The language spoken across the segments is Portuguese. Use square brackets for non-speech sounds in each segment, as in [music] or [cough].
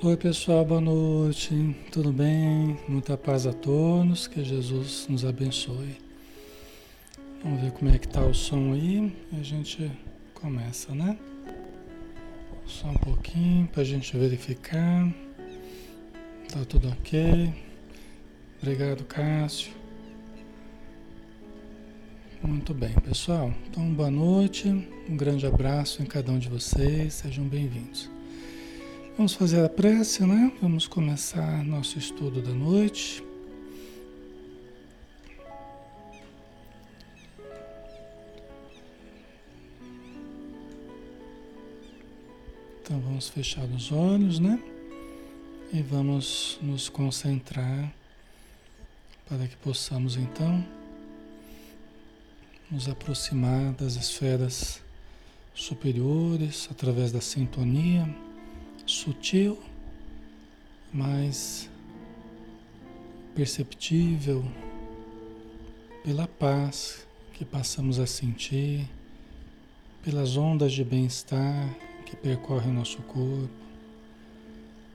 Oi pessoal, boa noite, tudo bem? Muita paz a todos, que Jesus nos abençoe. Vamos ver como é que tá o som aí a gente começa, né? Só um pouquinho para a gente verificar. Tá tudo ok. Obrigado, Cássio. Muito bem, pessoal. Então, boa noite, um grande abraço em cada um de vocês, sejam bem-vindos. Vamos fazer a prece, né? Vamos começar nosso estudo da noite. Então vamos fechar os olhos, né? E vamos nos concentrar para que possamos então nos aproximar das esferas superiores através da sintonia sutil, mas perceptível pela paz que passamos a sentir, pelas ondas de bem-estar que percorrem o nosso corpo,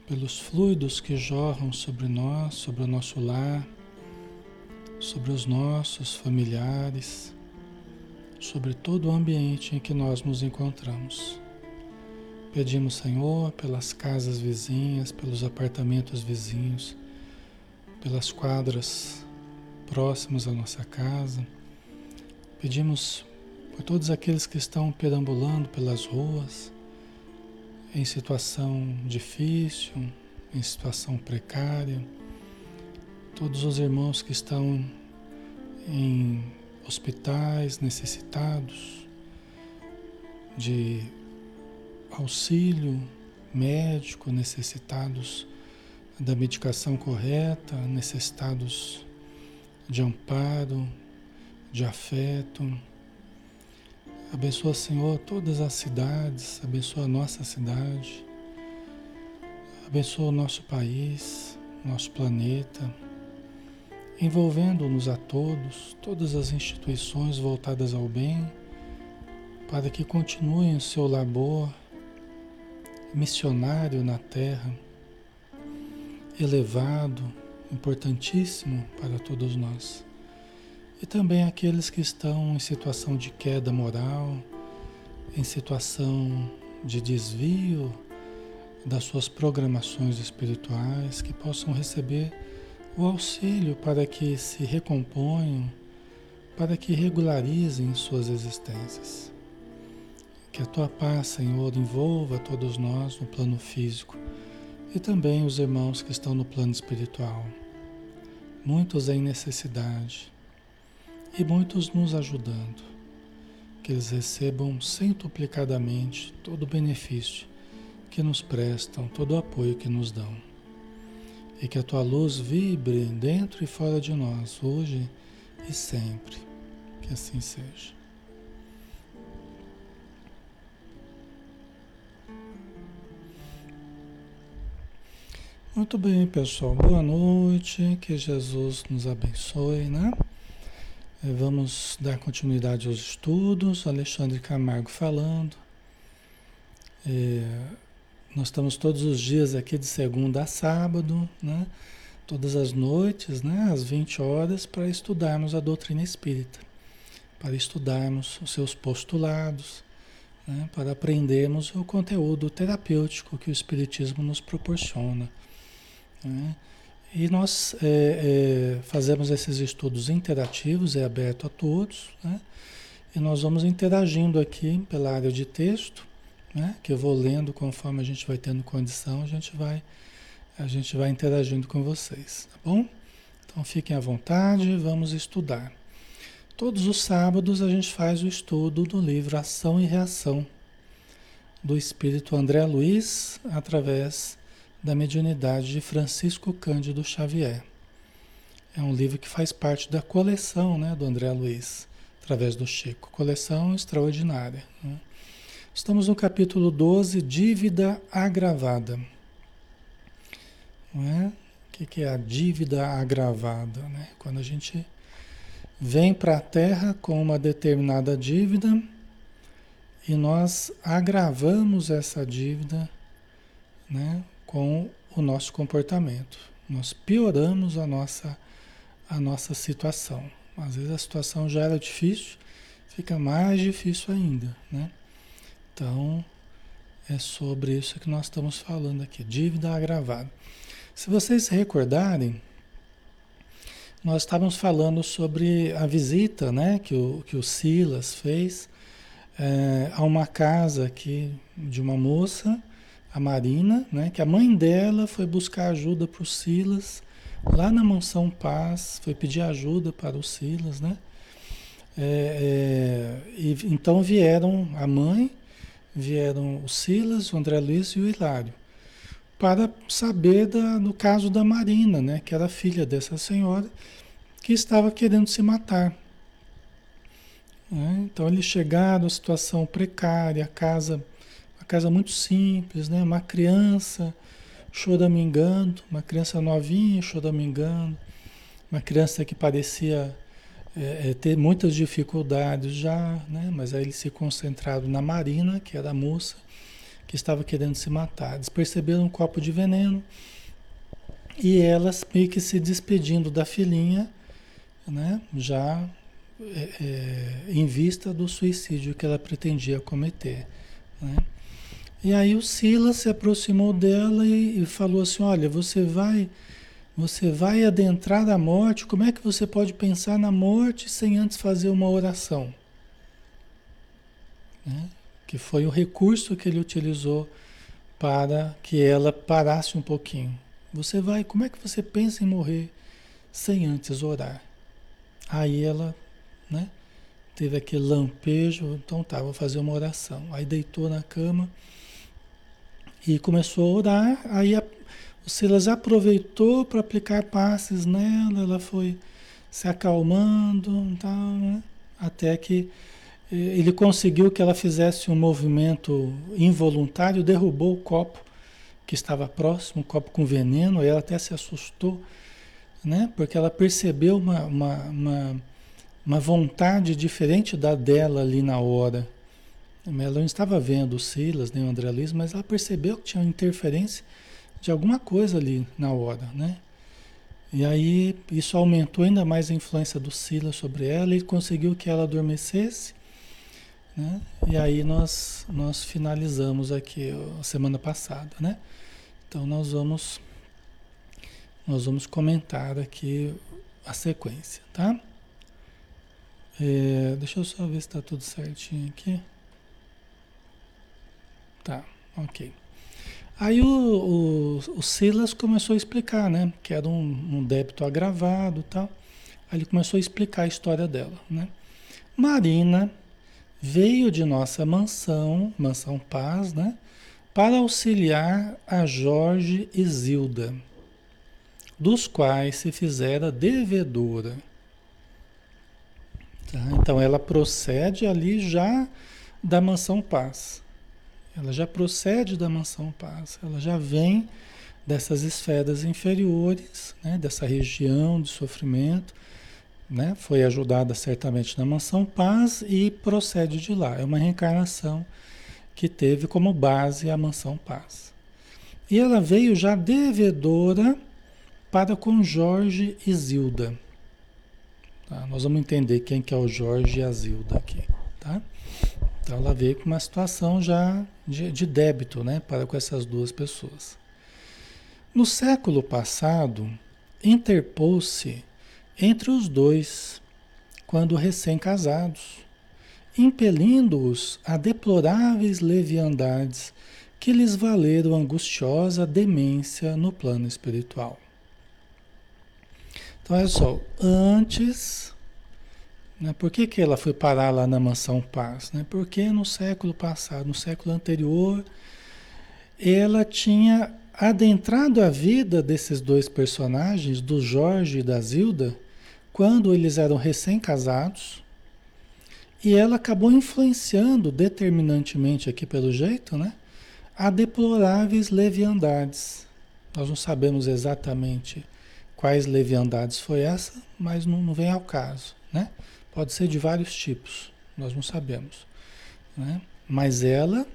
pelos fluidos que jorram sobre nós, sobre o nosso lar, sobre os nossos familiares, sobre todo o ambiente em que nós nos encontramos. Pedimos, Senhor, pelas casas vizinhas, pelos apartamentos vizinhos, pelas quadras próximas à nossa casa. Pedimos por todos aqueles que estão perambulando pelas ruas, em situação difícil, em situação precária, todos os irmãos que estão em hospitais necessitados de auxílio médico, necessitados da medicação correta, necessitados de amparo, de afeto. Abençoa, Senhor, todas as cidades, abençoa a nossa cidade, abençoa o nosso país, nosso planeta, envolvendo-nos a todos, todas as instituições voltadas ao bem, para que continuem o seu labor missionário na Terra, elevado, importantíssimo para todos nós. E também aqueles que estão em situação de queda moral, em situação de desvio das suas programações espirituais, que possam receber o auxílio para que se recomponham, para que regularizem suas existências. Que a tua paz, Senhor, envolva todos nós no plano físico e também os irmãos que estão no plano espiritual. Muitos em necessidade e muitos nos ajudando. Que eles recebam centuplicadamente todo o benefício que nos prestam, todo o apoio que nos dão. E que a tua luz vibre dentro e fora de nós, hoje e sempre. Que assim seja. Muito bem, pessoal. Boa noite. Que Jesus nos abençoe, né? Eh, vamos dar continuidade aos estudos. Alexandre Camargo falando. É, nós estamos todos os dias aqui de segunda a sábado, né? Todas as noites, né? Às 20 horas, para estudarmos a doutrina espírita, para estudarmos os seus postulados, né? para aprendermos o conteúdo terapêutico que o Espiritismo nos proporciona. Né? E nós é, é, fazemos esses estudos interativos, é aberto a todos, né? e nós vamos interagindo aqui pela área de texto, né? que eu vou lendo conforme a gente vai tendo condição, a gente vai, a gente vai interagindo com vocês, tá bom? Então fiquem à vontade, vamos estudar. Todos os sábados a gente faz o estudo do livro Ação e Reação, do Espírito André Luiz, através da mediunidade de Francisco Cândido Xavier. É um livro que faz parte da coleção né, do André Luiz, através do Chico. Coleção extraordinária. Né? Estamos no capítulo 12, Dívida Agravada. Não é? O que é a dívida agravada? Né? Quando a gente vem para a Terra com uma determinada dívida e nós agravamos essa dívida né, com o nosso comportamento. Nós pioramos a nossa, a nossa situação. Às vezes a situação já era difícil, fica mais difícil ainda. Né? Então, é sobre isso que nós estamos falando aqui, dívida agravada. Se vocês se recordarem, nós estávamos falando sobre a visita né, que, o, que o Silas fez é, a uma casa aqui de uma moça, a Marina, né, que a mãe dela foi buscar ajuda para o Silas, lá na Mansão Paz, foi pedir ajuda para o Silas, né? É, é, e, então vieram a mãe, vieram o Silas, o André Luiz e o Hilário para saber da, do caso da Marina, né, que era filha dessa senhora, que estava querendo se matar. Né? Então eles chegaram, situação precária, a casa, uma casa muito simples, né? uma criança choramingando, uma criança novinha choramingando, uma criança que parecia é, é, ter muitas dificuldades já, né? mas aí eles se concentraram na Marina, que era a moça, que estava querendo se matar. Eles perceberam um copo de veneno e elas meio que se despedindo da filhinha, né? Já é, é, em vista do suicídio que ela pretendia cometer. Né? E aí o Silas se aproximou dela e, e, falou assim: Olha, você vai, você vai adentrar a morte. Como é que você pode pensar na morte sem antes fazer uma oração? Né? que foi o recurso que ele utilizou para que ela parasse um pouquinho. Você vai, como é que você pensa em morrer sem antes orar? Aí ela, né, teve aquele lampejo, então tá, vou fazer uma oração. Aí deitou na cama e começou a orar. Aí a, o Silas aproveitou para aplicar passes nela, ela foi se acalmando, tal, né, até que ele conseguiu que ela fizesse um movimento involuntário, derrubou o copo que estava próximo, um copo com veneno, e ela até se assustou, né? Porque ela percebeu uma, uma, uma, uma vontade diferente da dela ali na hora. Ela não estava vendo o Silas, nem o André Luiz, mas ela percebeu que tinha uma interferência de alguma coisa ali na hora, né? E aí isso aumentou ainda mais a influência do Silas sobre ela e conseguiu que ela adormecesse né? E aí nós, nós finalizamos aqui a semana passada, né? Então nós vamos, nós vamos comentar aqui a sequência, tá? É, deixa eu só ver se está tudo certinho aqui. Tá, ok. Aí o, o, o, Silas começou a explicar, né? Que era um, um débito agravado e tal. Aí ele começou a explicar a história dela, né? Marina veio de nossa mansão, mansão Paz, né? Para auxiliar a Jorge e Zilda, dos quais se fizera devedora. Tá? Então ela procede ali já da mansão Paz. Ela já procede da mansão Paz. Ela já vem dessas esferas inferiores, né? dessa região de sofrimento né? Foi ajudada certamente na mansão Paz e procede de lá. É uma reencarnação que teve como base a mansão Paz. E ela veio já devedora para com Jorge e Zilda. Tá? Nós vamos entender quem que é o Jorge e a Zilda aqui, tá? Então ela veio com uma situação já de, de débito, né, para com essas duas pessoas. No século passado, interpôs-se entre os dois, quando recém-casados, impelindo-os a deploráveis leviandades que lhes valeram angustiosa demência no plano espiritual. Então, olha só, antes, né, por que, que ela foi parar lá na mansão Paz? Né? Porque no século passado, no século anterior, ela tinha adentrado a vida desses dois personagens, do Jorge e da Zilda, quando eles eram recém-casados, e ela acabou influenciando determinantemente aqui pelo jeito, né? A deploráveis leviandades. Nós não sabemos exatamente quais leviandades foi essa, mas não, não vem ao caso, né? Pode ser de vários tipos, nós não sabemos, né? Mas ela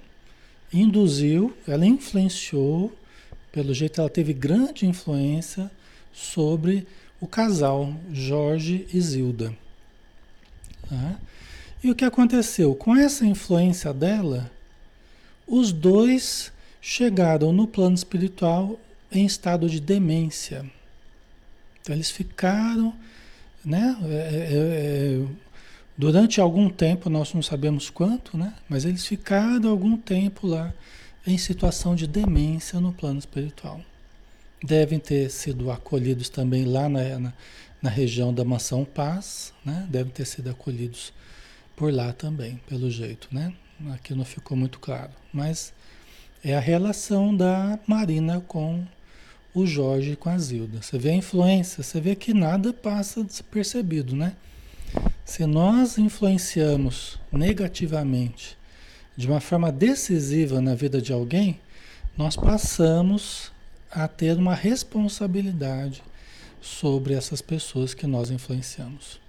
induziu, ela influenciou, pelo jeito ela teve grande influência sobre o casal Jorge e Zilda. Tá? E o que aconteceu? Com essa influência dela, os dois chegaram no plano espiritual em estado de demência. Então eles ficaram, né? É, é, é, durante algum tempo, nós não sabemos quanto, né? Mas eles ficaram algum tempo lá em situação de demência no plano espiritual. Devem ter sido acolhidos também lá na, na, na região da Mansão Paz, né? Devem ter sido acolhidos por lá também, pelo jeito, né? Aqui não ficou muito claro, mas é a relação da Marina com o Jorge com a Zilda. Você vê a influência, você vê que nada passa despercebido, né? Se nós influenciamos negativamente, de uma forma decisiva na vida de alguém, nós passamos a ter uma responsabilidade sobre essas pessoas que nós influenciamos.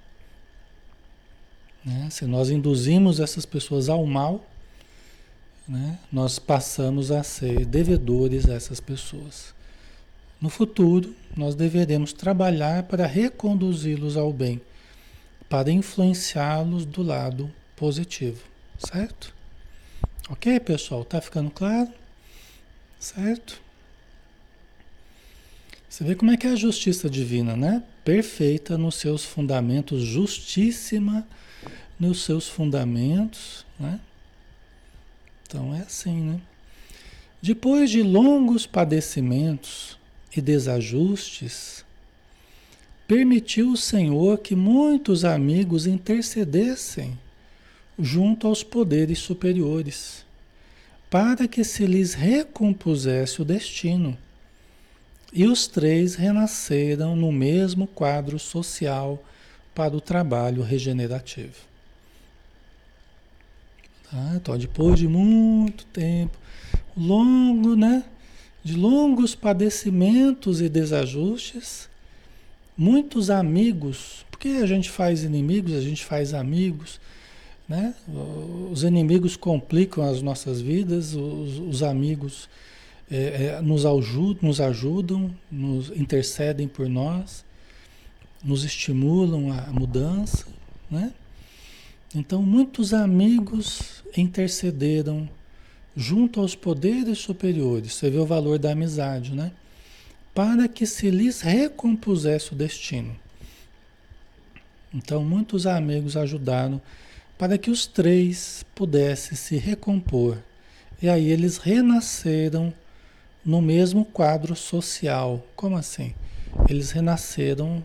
Né? Se nós induzimos essas pessoas ao mal, né, nós passamos a ser devedores a essas pessoas. No futuro, nós deveremos trabalhar para reconduzi-los ao bem, para influenciá-los do lado positivo, certo? Ok, pessoal? Tá ficando claro? Certo? Você vê como é que é a justiça divina, né? Perfeita nos seus fundamentos, justíssima nos seus fundamentos, né? Então é assim, né? Depois de longos padecimentos e desajustes, permitiu o Senhor que muitos amigos intercedessem junto aos poderes superiores, para que se lhes recompusesse o destino. E os três renasceram no mesmo quadro social para o trabalho regenerativo. Tá? Então, depois de muito tempo, longo, né? De longos padecimentos e desajustes, muitos amigos, porque a gente faz inimigos, a gente faz amigos, né? Os inimigos complicam as nossas vidas, os, os amigos é, é, nos, ajudam, nos ajudam, nos intercedem por nós, nos estimulam a mudança, né? Então, muitos amigos intercederam junto aos poderes superiores. Você vê o valor da amizade, né? Para que se lhes recompusesse o destino. Então, muitos amigos ajudaram para que os três pudessem se recompor. E aí eles renasceram no mesmo quadro social. Como assim? Eles renasceram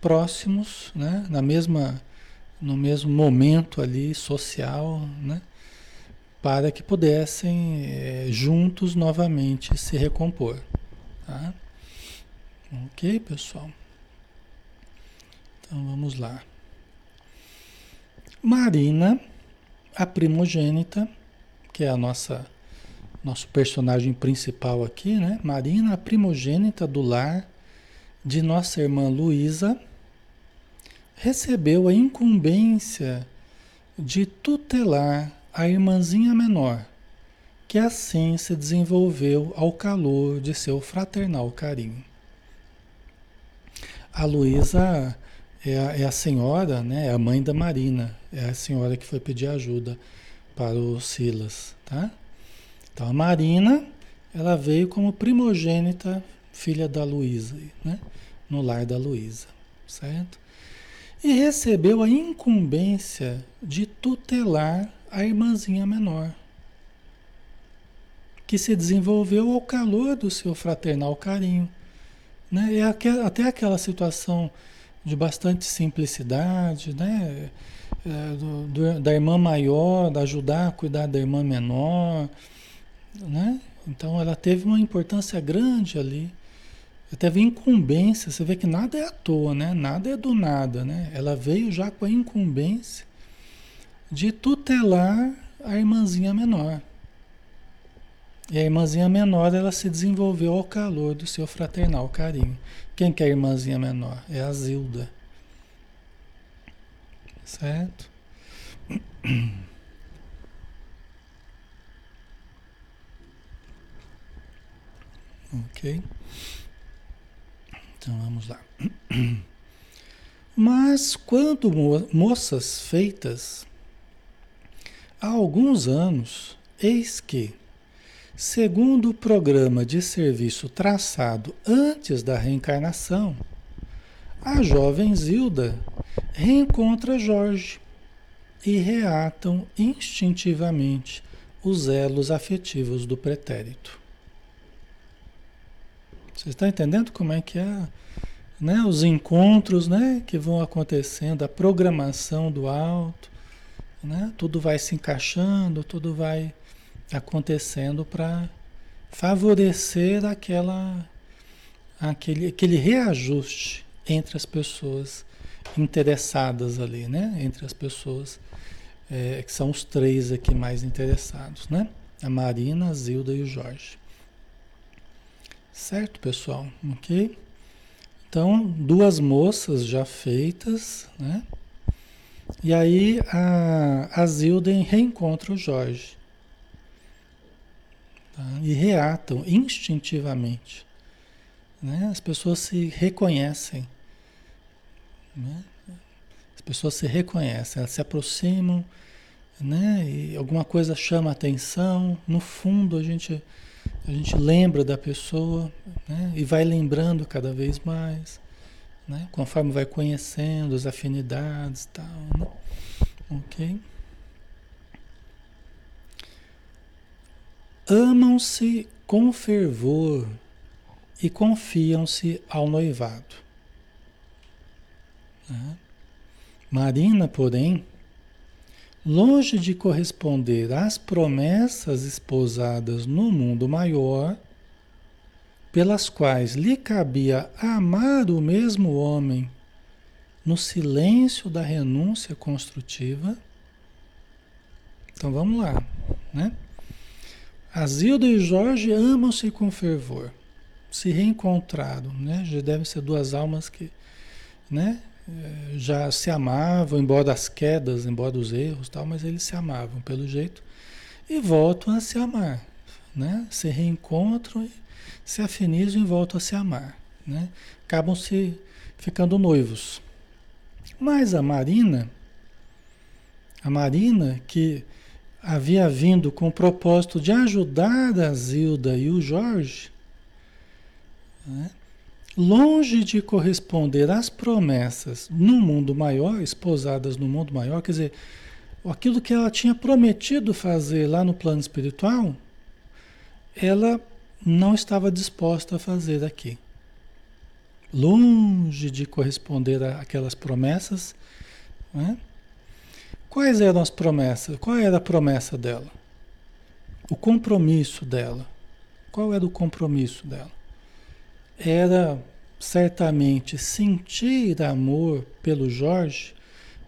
próximos, né? na mesma no mesmo momento ali social, né? Para que pudessem é, juntos novamente se recompor. Tá? Ok, pessoal? Então vamos lá. Marina, a primogênita, que é a nossa nosso personagem principal aqui, né? Marina, a primogênita do lar de nossa irmã Luísa recebeu a incumbência de tutelar a irmãzinha menor, que assim se desenvolveu ao calor de seu fraternal carinho. A Luísa é, a, é a senhora, né, é a mãe da Marina, é a senhora que foi pedir ajuda para o Silas, tá? Então a Marina, ela veio como primogênita filha da Luísa, né, no lar da Luísa, certo? e recebeu a incumbência de tutelar a irmãzinha menor, que se desenvolveu ao calor do seu fraternal carinho. Né? E até aquela situação de bastante simplicidade, né? É, do, do, da irmã maior, da ajudar a cuidar da irmã menor, né? Então ela teve uma importância grande ali teve incumbência, você vê que nada é à toa, né? Nada é do nada, né? Ela veio já com a incumbência de tutelar a irmãzinha menor. E a irmãzinha menor, ela se desenvolveu ao calor do seu fraternal carinho. Quem que é a irmãzinha menor? É a Zilda. Certo? [clears throat] Ok? Então vamos lá. [clears throat] Mas quando mo moças feitas há alguns anos, eis que, segundo o programa de serviço traçado antes da reencarnação, a jovem Zilda reencontra Jorge e reatam instintivamente os elos afetivos do pretérito. Você está entendendo como é que é né, os encontros né, que vão acontecendo, a programação do alto, né, tudo vai se encaixando, tudo vai acontecendo para favorecer aquela, aquele, aquele reajuste entre as pessoas interessadas ali, né? Entre as pessoas é, que são os três aqui mais interessados, né? A Marina, a Zilda e o Jorge. Certo, pessoal? Ok? Então, duas moças já feitas, né? E aí a, a Zilden reencontra o Jorge. Tá? E reatam instintivamente. Né? As pessoas se reconhecem. Né? As pessoas se reconhecem, elas se aproximam, né? E alguma coisa chama a atenção. No fundo, a gente, a gente lembra da pessoa né? e vai lembrando cada vez mais, né? conforme vai conhecendo as afinidades e tal. Né? Ok? Amam-se com fervor e confiam-se ao noivado. Né? Marina, porém, longe de corresponder às promessas esposadas no mundo maior, pelas quais lhe cabia amar o mesmo homem no silêncio da renúncia construtiva. Então vamos lá, né? Zilda e Jorge amam-se com fervor, se reencontraram, né? Já devem ser duas almas que, né? Eh, já se amavam, embora as quedas, embora os erros, tal, mas eles se amavam pelo jeito e voltam a se amar, né? Se reencontram, se afinizam e voltam a se amar, né? Acabam se ficando noivos. Mas a Marina, a Marina que havia vindo com o propósito de ajudar a Zilda e o Jorge, né? longe de corresponder às promessas no mundo maior, esposadas no mundo maior, quer dizer, aquilo que ela tinha prometido fazer lá no plano espiritual, ela não estava disposta a fazer aqui. Longe de corresponder àquelas promessas, né? quais eram as promessas? Qual era a promessa dela? O compromisso dela. Qual era o compromisso dela? era certamente sentir amor pelo Jorge,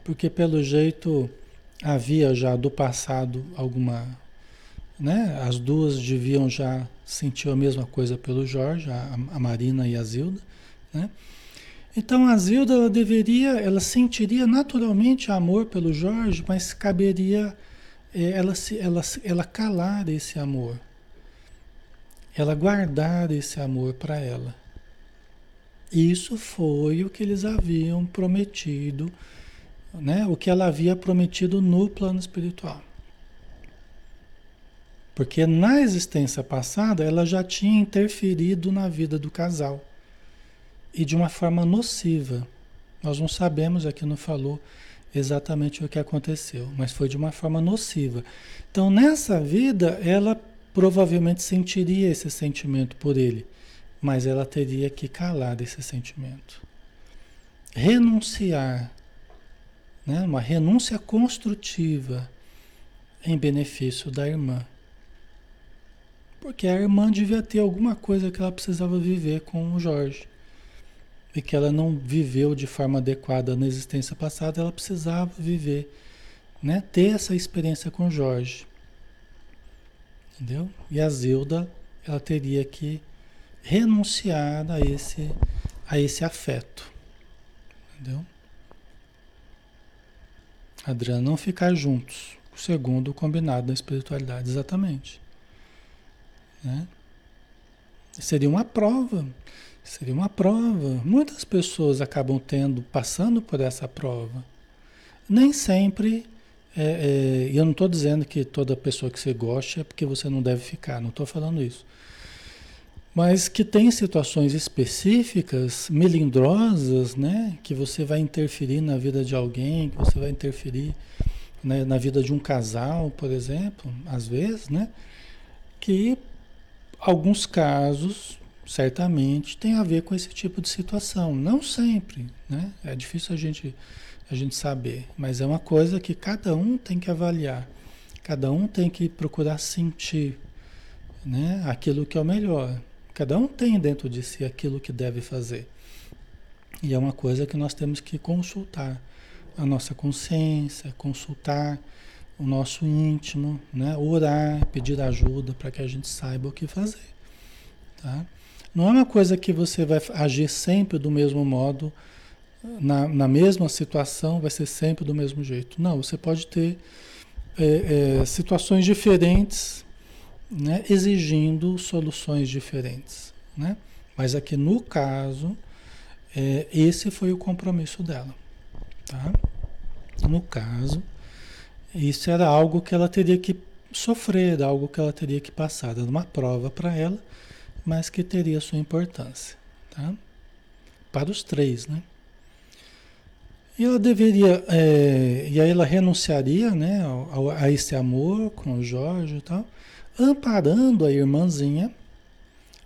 porque pelo jeito havia já do passado alguma, né? As duas deviam já sentir a mesma coisa pelo Jorge, a, a Marina e a Zilda, né? Então a Zilda ela deveria, ela sentiria naturalmente amor pelo Jorge, mas caberia é, ela, ela, ela calar esse amor, ela guardar esse amor para ela. Isso foi o que eles haviam prometido, né? o que ela havia prometido no plano espiritual. Porque na existência passada ela já tinha interferido na vida do casal e de uma forma nociva. Nós não sabemos, aqui não falou exatamente o que aconteceu, mas foi de uma forma nociva. Então nessa vida ela provavelmente sentiria esse sentimento por ele mas ela teria que calar esse sentimento. Renunciar, né? uma renúncia construtiva em benefício da irmã. Porque a irmã devia ter alguma coisa que ela precisava viver com o Jorge. E que ela não viveu de forma adequada na existência passada, ela precisava viver, né? ter essa experiência com o Jorge. Entendeu? E a Zilda, ela teria que renunciar a esse, a esse afeto. Entendeu? Adriano, não ficar juntos. Segundo o combinado da espiritualidade, exatamente. Né? Seria uma prova. Seria uma prova. Muitas pessoas acabam tendo, passando por essa prova. Nem sempre. É, é, e eu não estou dizendo que toda pessoa que você gosta é porque você não deve ficar, não estou falando isso. Mas que tem situações específicas, melindrosas, né? Que você vai interferir na vida de alguém, que você vai interferir né, na vida de um casal, por exemplo, às vezes, né? Que alguns casos, certamente, tem a ver com esse tipo de situação. Não sempre, né? É difícil a gente, a gente saber, mas é uma coisa que cada um tem que avaliar. Cada um tem que procurar sentir né, aquilo que é o melhor. Cada um tem dentro de si aquilo que deve fazer. E é uma coisa que nós temos que consultar a nossa consciência, consultar o nosso íntimo, né? orar, pedir ajuda para que a gente saiba o que fazer. Tá? Não é uma coisa que você vai agir sempre do mesmo modo, na, na mesma situação, vai ser sempre do mesmo jeito. Não, você pode ter é, é, situações diferentes, né? exigindo soluções diferentes. Né? Mas aqui no caso, é, esse foi o compromisso dela. Tá? No caso, isso era algo que ela teria que sofrer, algo que ela teria que passar, era uma prova para ela, mas que teria sua importância. Tá? Para os três, né? E ela deveria, é, e aí ela renunciaria né, a, a, esse amor com o Jorge e tal, amparando a irmãzinha,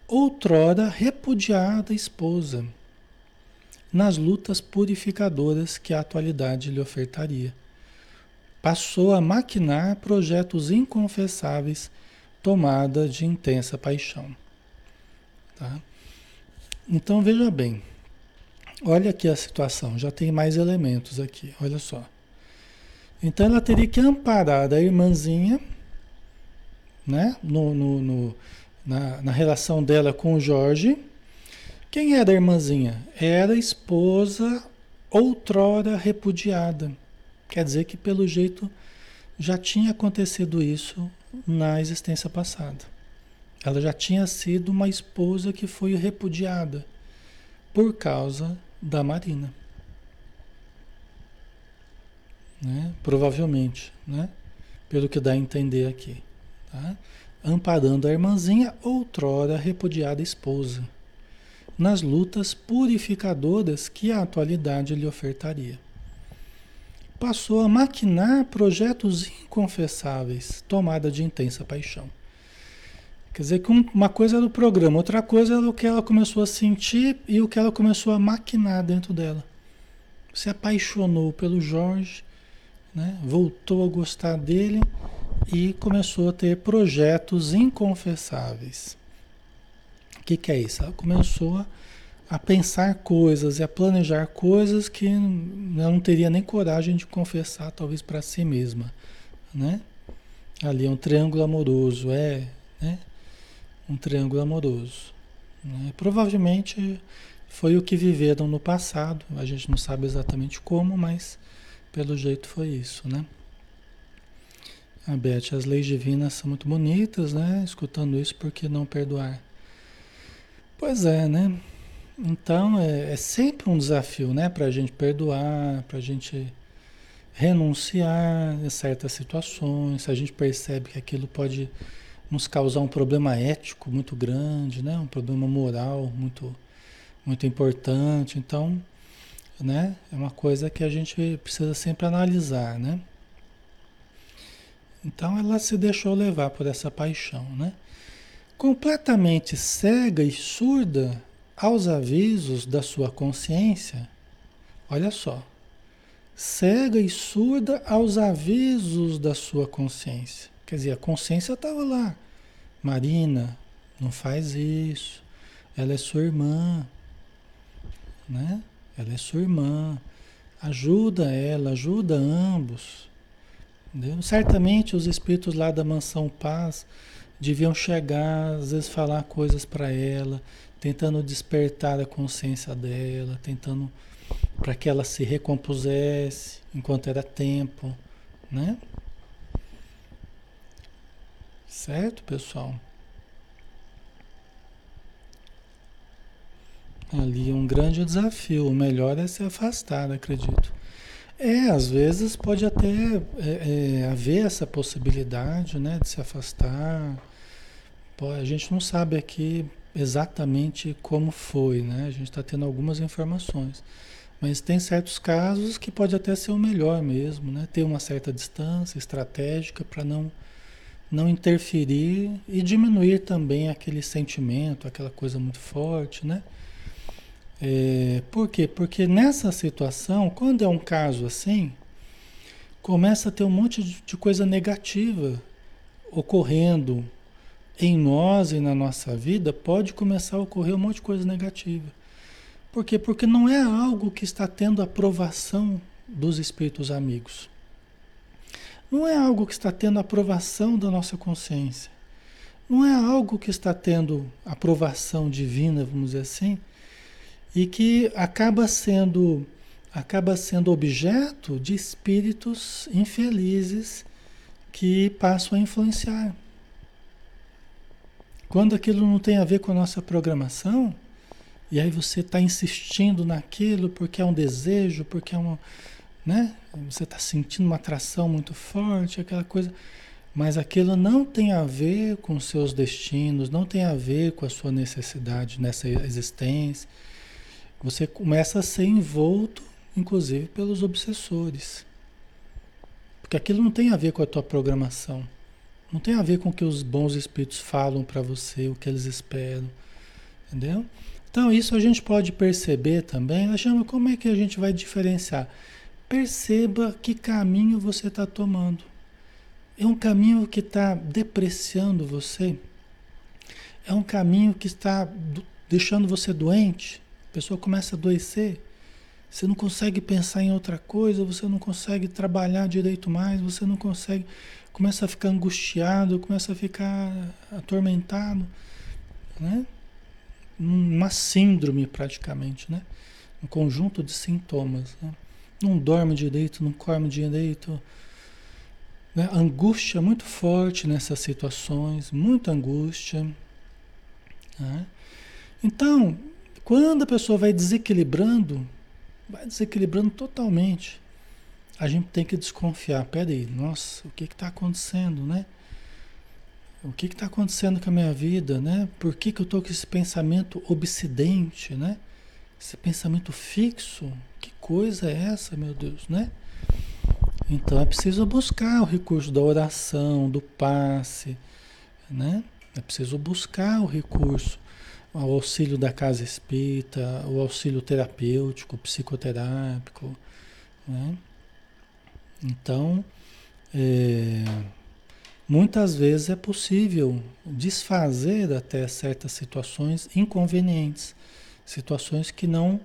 outrora repudiada esposa nas lutas purificadoras que a atualidade lhe ofertaria. Passou a maquinar projetos inconfessáveis, tomada de intensa paixão. Tá? Então veja bem, olha aqui a situação, já tem mais elementos aqui, olha só. Então ela teria que amparar a irmãzinha, né, no, no, no na, na relação dela com o Jorge, quem era a irmãzinha? Era esposa outrora repudiada. Quer dizer que, pelo jeito, já tinha acontecido isso na existência passada. Ela já tinha sido uma esposa que foi repudiada por causa da Marina. Né? Provavelmente, né? pelo que dá a entender aqui. Tá? Amparando a irmãzinha, outrora repudiada esposa nas lutas purificadoras que a atualidade lhe ofertaria. Passou a maquinar projetos inconfessáveis, tomada de intensa paixão. Quer dizer que uma coisa era o programa, outra coisa era o que ela começou a sentir e o que ela começou a maquinar dentro dela. Se apaixonou pelo Jorge, né? voltou a gostar dele e começou a ter projetos inconfessáveis que, que é isso? Ela começou a pensar coisas e a planejar coisas que não teria nem coragem de confessar, talvez para si mesma, né? Ali é um triângulo amoroso, é, né? Um triângulo amoroso. Né? Provavelmente foi o que viveram no passado, a gente não sabe exatamente como, mas pelo jeito foi isso, né? A Beth, as leis divinas são muito bonitas, né? Escutando isso, por que não perdoar? Pois é, né? Então é, é sempre um desafio, né? Para a gente perdoar, para a gente renunciar a certas situações. Se a gente percebe que aquilo pode nos causar um problema ético muito grande, né? Um problema moral muito, muito importante. Então, né? É uma coisa que a gente precisa sempre analisar, né? Então ela se deixou levar por essa paixão, né? completamente cega e surda aos avisos da sua consciência, olha só, cega e surda aos avisos da sua consciência. Quer dizer, a consciência estava lá. Marina, não faz isso. Ela é sua irmã, né? Ela é sua irmã. Ajuda ela, ajuda ambos. Entendeu? Certamente os espíritos lá da mansão paz deviam chegar, às vezes falar coisas para ela, tentando despertar a consciência dela, tentando para que ela se recompusesse enquanto era tempo, né? Certo, pessoal? Ali um grande desafio. O melhor é se afastar, acredito. É, às vezes pode até é, é, haver essa possibilidade, né, de se afastar. A gente não sabe aqui exatamente como foi, né? A gente está tendo algumas informações. Mas tem certos casos que pode até ser o melhor mesmo, né? Ter uma certa distância estratégica para não não interferir e diminuir também aquele sentimento, aquela coisa muito forte, né? É, por quê? Porque nessa situação, quando é um caso assim, começa a ter um monte de coisa negativa ocorrendo em nós e na nossa vida, pode começar a ocorrer um monte de coisa negativa. Por quê? Porque não é algo que está tendo aprovação dos espíritos amigos. Não é algo que está tendo aprovação da nossa consciência. Não é algo que está tendo aprovação divina, vamos dizer assim, e que acaba sendo acaba sendo objeto de espíritos infelizes que passam a influenciar. Quando aquilo não tem a ver com a nossa programação, e aí você está insistindo naquilo porque é um desejo, porque é uma, né? Você está sentindo uma atração muito forte, aquela coisa. Mas aquilo não tem a ver com seus destinos, não tem a ver com a sua necessidade nessa existência. Você começa a ser envolto, inclusive, pelos obsessores. Porque aquilo não tem a ver com a tua programação. Não tem a ver com o que os bons espíritos falam para você, o que eles esperam. Entendeu? Então, isso a gente pode perceber também. Chama como é que a gente vai diferenciar. Perceba que caminho você está tomando. É um caminho que está depreciando você? É um caminho que está deixando você doente? A pessoa começa a adoecer? Você não consegue pensar em outra coisa, você não consegue trabalhar direito mais, você não consegue. Começa a ficar angustiado, começa a ficar atormentado, né? Uma síndrome praticamente, né? Um conjunto de sintomas, né? Não dorme direito, não come direito. Né? Angústia muito forte nessas situações, muita angústia. Né? Então, quando a pessoa vai desequilibrando, vai desequilibrando totalmente, a gente tem que desconfiar. Peraí, nossa, o que está acontecendo, né? O que está acontecendo com a minha vida, né? Por que, que eu estou com esse pensamento obsidente, né? Esse pensamento fixo, que coisa é essa, meu Deus, né? Então é preciso buscar o recurso da oração, do passe, né? É preciso buscar o recurso, o auxílio da casa espírita, o auxílio terapêutico, psicoterápico, né? Então, é, muitas vezes é possível desfazer até certas situações inconvenientes situações que não,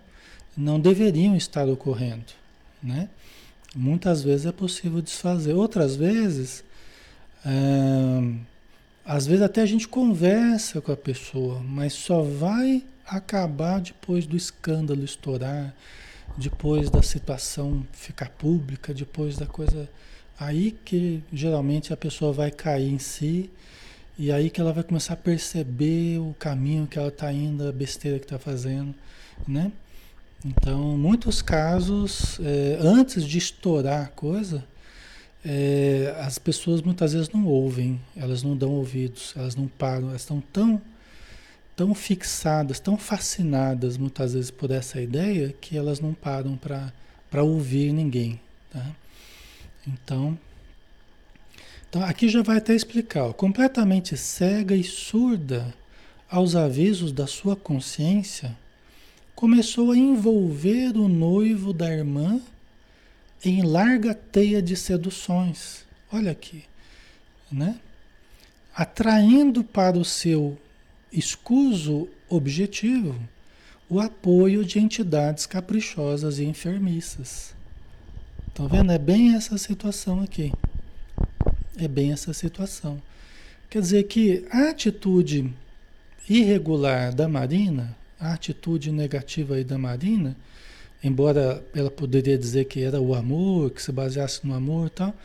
não deveriam estar ocorrendo, né? Muitas vezes é possível desfazer, outras vezes, é, às vezes até a gente conversa com a pessoa, mas só vai acabar depois do escândalo estourar, depois da situação ficar pública, depois da coisa. Aí que geralmente a pessoa vai cair em si e aí que ela vai começar a perceber o caminho que ela está indo, a besteira que está fazendo, né? Então, muitos casos, é, antes de estourar a coisa, é, as pessoas muitas vezes não ouvem, elas não dão ouvidos, elas não param, elas estão tão, tão fixadas, tão fascinadas muitas vezes por essa ideia que elas não param para ouvir ninguém. Tá? Então, então, aqui já vai até explicar, ó, completamente cega e surda aos avisos da sua consciência, começou a envolver o noivo da irmã em larga teia de seduções. Olha aqui, né? Atraindo para o seu escuso objetivo o apoio de entidades caprichosas e enfermiças. Estão vendo? É bem essa situação aqui. É bem essa situação. Quer dizer que a atitude irregular da Marina, a atitude negativa aí da Marina, embora ela poderia dizer que era o amor, que se baseasse no amor e tal,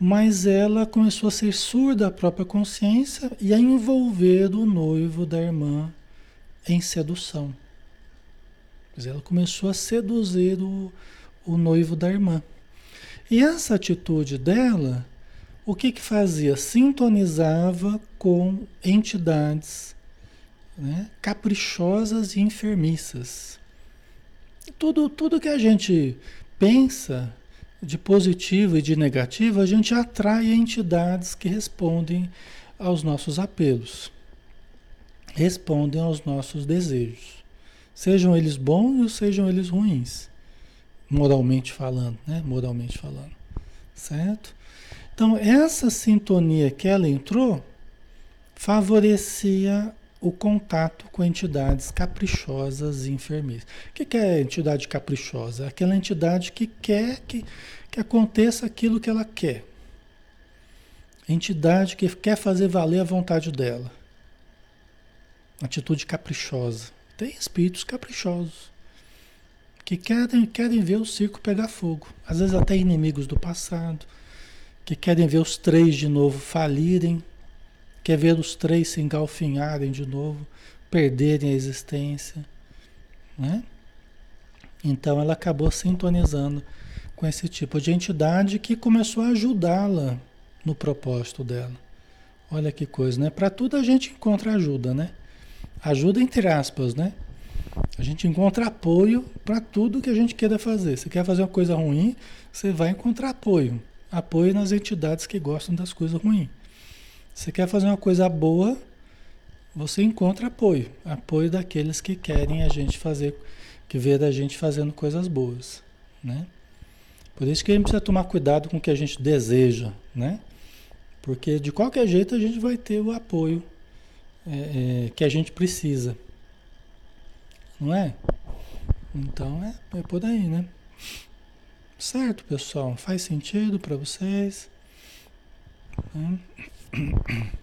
mas ela começou a ser surda à própria consciência e a envolver o noivo da irmã em sedução. ela começou a seduzir o, o noivo da irmã. E essa atitude dela, o que que fazia? Sintonizava com entidades né, caprichosas e enfermiças. Tudo, tudo que a gente pensa de positivo e de negativo, a gente atrai entidades que respondem aos nossos apelos, respondem aos nossos desejos, sejam eles bons ou sejam eles ruins, moralmente falando, né? Moralmente falando, certo? Então essa sintonia que ela entrou favorecia o contato com entidades caprichosas e enfermeiras. O que é entidade caprichosa? Aquela entidade que quer que, que aconteça aquilo que ela quer. Entidade que quer fazer valer a vontade dela. Atitude caprichosa. Tem espíritos caprichosos que querem, querem ver o circo pegar fogo. Às vezes até inimigos do passado, que querem ver os três de novo falirem Quer ver os três se engalfinharem de novo, perderem a existência. Né? Então ela acabou sintonizando com esse tipo de entidade que começou a ajudá-la no propósito dela. Olha que coisa, né? Para tudo a gente encontra ajuda, né? Ajuda entre aspas, né? A gente encontra apoio para tudo que a gente queira fazer. Você quer fazer uma coisa ruim, você vai encontrar apoio. Apoio nas entidades que gostam das coisas ruins. Você quer fazer uma coisa boa, você encontra apoio. Apoio daqueles que querem a gente fazer, que vê da gente fazendo coisas boas, né? Por isso que a gente precisa tomar cuidado com o que a gente deseja, né? Porque de qualquer jeito a gente vai ter o apoio é, é, que a gente precisa. Não é? Então é, é por aí, né? Certo, pessoal? Faz sentido para vocês? Né? [coughs]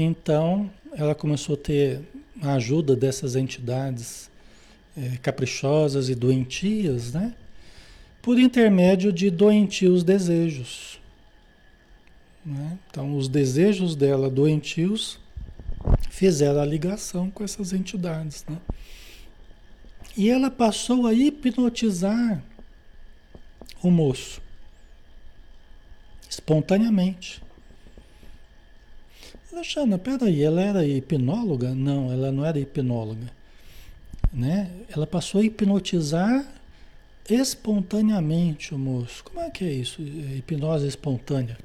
Então, ela começou a ter a ajuda dessas entidades é, caprichosas e doentias, né? Por intermédio de doentios desejos. Né? Então, os desejos dela doentios fizeram a ligação com essas entidades, né? E ela passou a hipnotizar o moço espontaneamente. Alexandra, peraí, ela era hipnóloga? Não, ela não era hipnóloga. Né? Ela passou a hipnotizar espontaneamente o moço. Como é que é isso? Hipnose espontânea.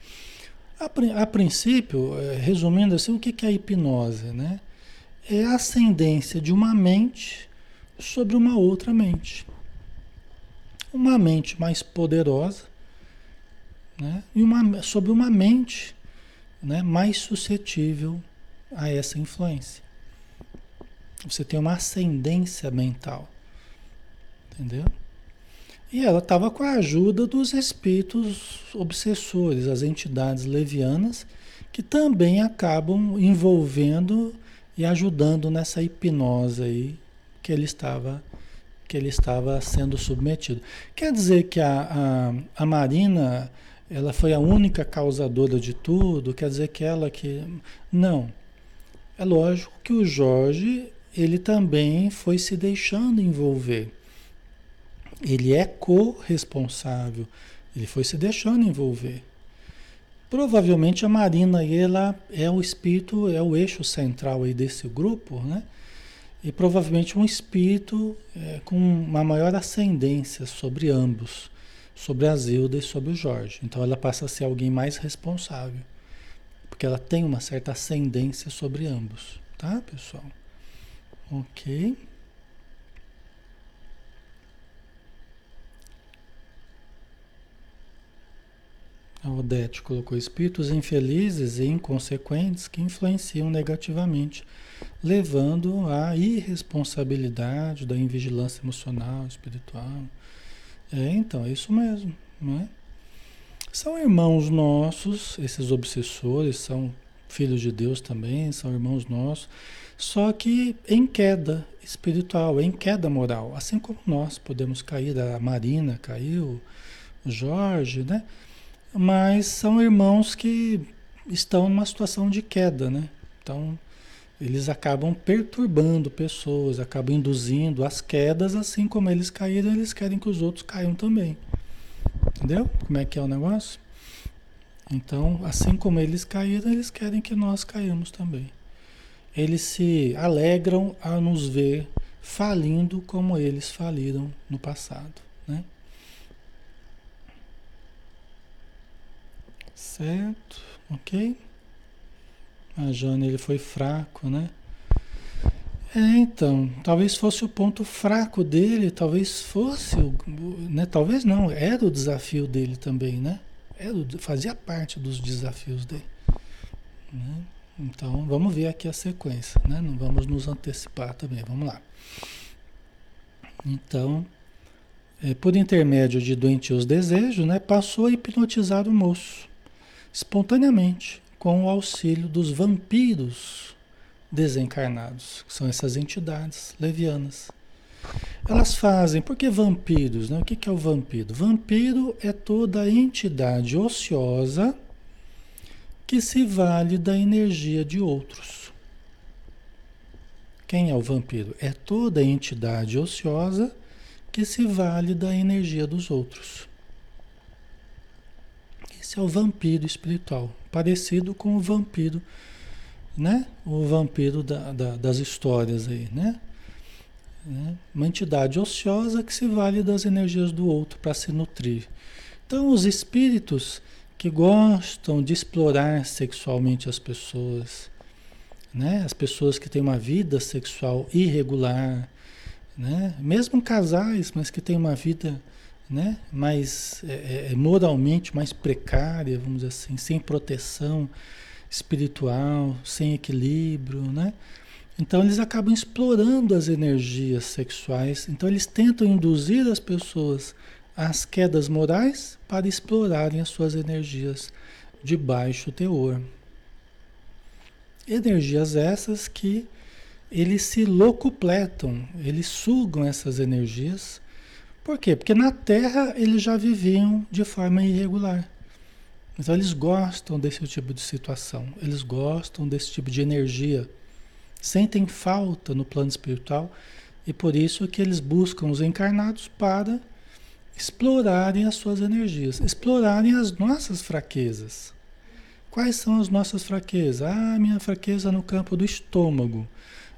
A, a princípio, é, resumindo assim, o que é hipnose? Né? É a ascendência de uma mente sobre uma outra mente. Uma mente mais poderosa né? e uma, uma mente né, mais suscetível a essa influência. Você tem uma ascendência mental. Entendeu? E ela estava com a ajuda dos espíritos obsessores, as entidades levianas, que também acabam envolvendo e ajudando nessa hipnose aí que ele estava que ele estava sendo submetido. Quer dizer que a, a, a Marina ela foi a única causadora de tudo, quer dizer que ela que. Não. É lógico que o Jorge, ele também foi se deixando envolver. Ele é corresponsável, ele foi se deixando envolver. Provavelmente a Marina ela é o espírito, é o eixo central aí desse grupo, né? E provavelmente um espírito é, com uma maior ascendência sobre ambos sobre a Zilda e sobre o Jorge. Então ela passa a ser alguém mais responsável, porque ela tem uma certa ascendência sobre ambos, tá, pessoal? Ok. A Odete colocou espíritos infelizes e inconsequentes que influenciam negativamente, levando à irresponsabilidade da invigilância emocional, espiritual, é, então, é isso mesmo. Né? São irmãos nossos, esses obsessores, são filhos de Deus também, são irmãos nossos, só que em queda espiritual, em queda moral, assim como nós podemos cair, a Marina caiu, o Jorge, né? Mas são irmãos que estão numa situação de queda, né? Então, eles acabam perturbando pessoas, acabam induzindo as quedas, assim como eles caíram, eles querem que os outros caiam também. Entendeu? Como é que é o negócio? Então, assim como eles caíram, eles querem que nós caiamos também. Eles se alegram a nos ver falindo como eles faliram no passado, né? Certo? Ok? A Jane, ele foi fraco, né? É, então, talvez fosse o ponto fraco dele, talvez fosse, o, né? Talvez não, era o desafio dele também, né? Era, fazia parte dos desafios dele. Né? Então, vamos ver aqui a sequência, né? Não vamos nos antecipar também, vamos lá. Então, é, por intermédio de doentios desejos, né? Passou a hipnotizar o moço, espontaneamente, com o auxílio dos vampiros desencarnados, que são essas entidades levianas. Elas fazem, por que vampiros? Né? O que é o vampiro? Vampiro é toda entidade ociosa que se vale da energia de outros. Quem é o vampiro? É toda entidade ociosa que se vale da energia dos outros. Esse é o vampiro espiritual, parecido com o vampiro, né? O vampiro da, da, das histórias aí, né? né? Uma entidade ociosa que se vale das energias do outro para se nutrir. Então, os espíritos que gostam de explorar sexualmente as pessoas, né? As pessoas que têm uma vida sexual irregular, né? Mesmo casais, mas que têm uma vida né? mais é, é, é, moralmente mais precária, vamos dizer assim, sem proteção espiritual, sem equilíbrio, né? Então eles acabam explorando as energias sexuais, então eles tentam induzir as pessoas às quedas morais para explorarem as suas energias de baixo teor. Energias essas que eles se locupletam, eles sugam essas energias por quê? Porque na Terra eles já viviam de forma irregular. Então eles gostam desse tipo de situação, eles gostam desse tipo de energia, sentem falta no plano espiritual e por isso que eles buscam os encarnados para explorarem as suas energias, explorarem as nossas fraquezas. Quais são as nossas fraquezas? Ah, minha fraqueza no campo do estômago.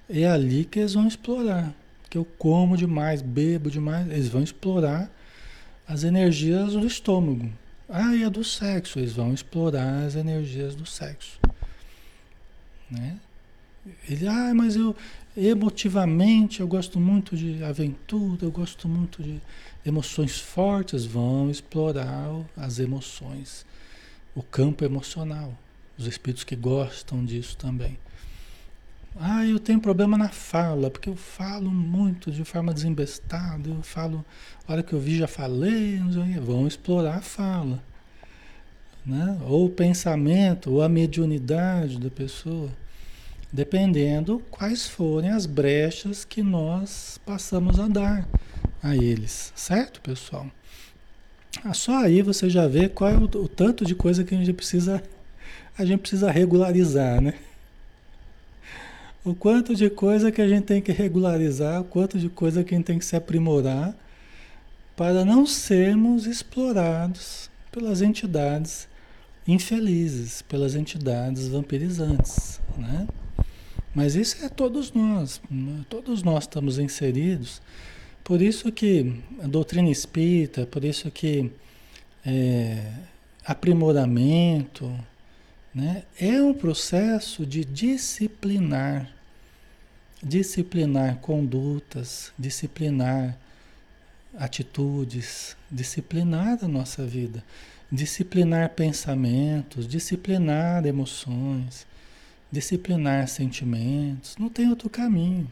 É ali que eles vão explorar eu como demais, bebo demais, eles vão explorar as energias do estômago. Ah, e a do sexo, eles vão explorar as energias do sexo. Né? Ele, ah, mas eu emotivamente eu gosto muito de aventura, eu gosto muito de emoções fortes, vão explorar as emoções, o campo emocional. Os espíritos que gostam disso também. Ah, eu tenho problema na fala, porque eu falo muito de forma desembestada, eu falo, a hora que eu vi já falei, vão explorar a fala. Né? Ou o pensamento, ou a mediunidade da pessoa, dependendo quais forem as brechas que nós passamos a dar a eles, certo, pessoal? Ah, só aí você já vê qual é o, o tanto de coisa que a gente precisa, a gente precisa regularizar, né? O quanto de coisa que a gente tem que regularizar, o quanto de coisa que a gente tem que se aprimorar para não sermos explorados pelas entidades infelizes, pelas entidades vampirizantes, né? Mas isso é todos nós, né? todos nós estamos inseridos. Por isso que a doutrina espírita, por isso que é, aprimoramento, né? É um processo de disciplinar, disciplinar condutas, disciplinar atitudes, disciplinar a nossa vida, disciplinar pensamentos, disciplinar emoções, disciplinar sentimentos. Não tem outro caminho.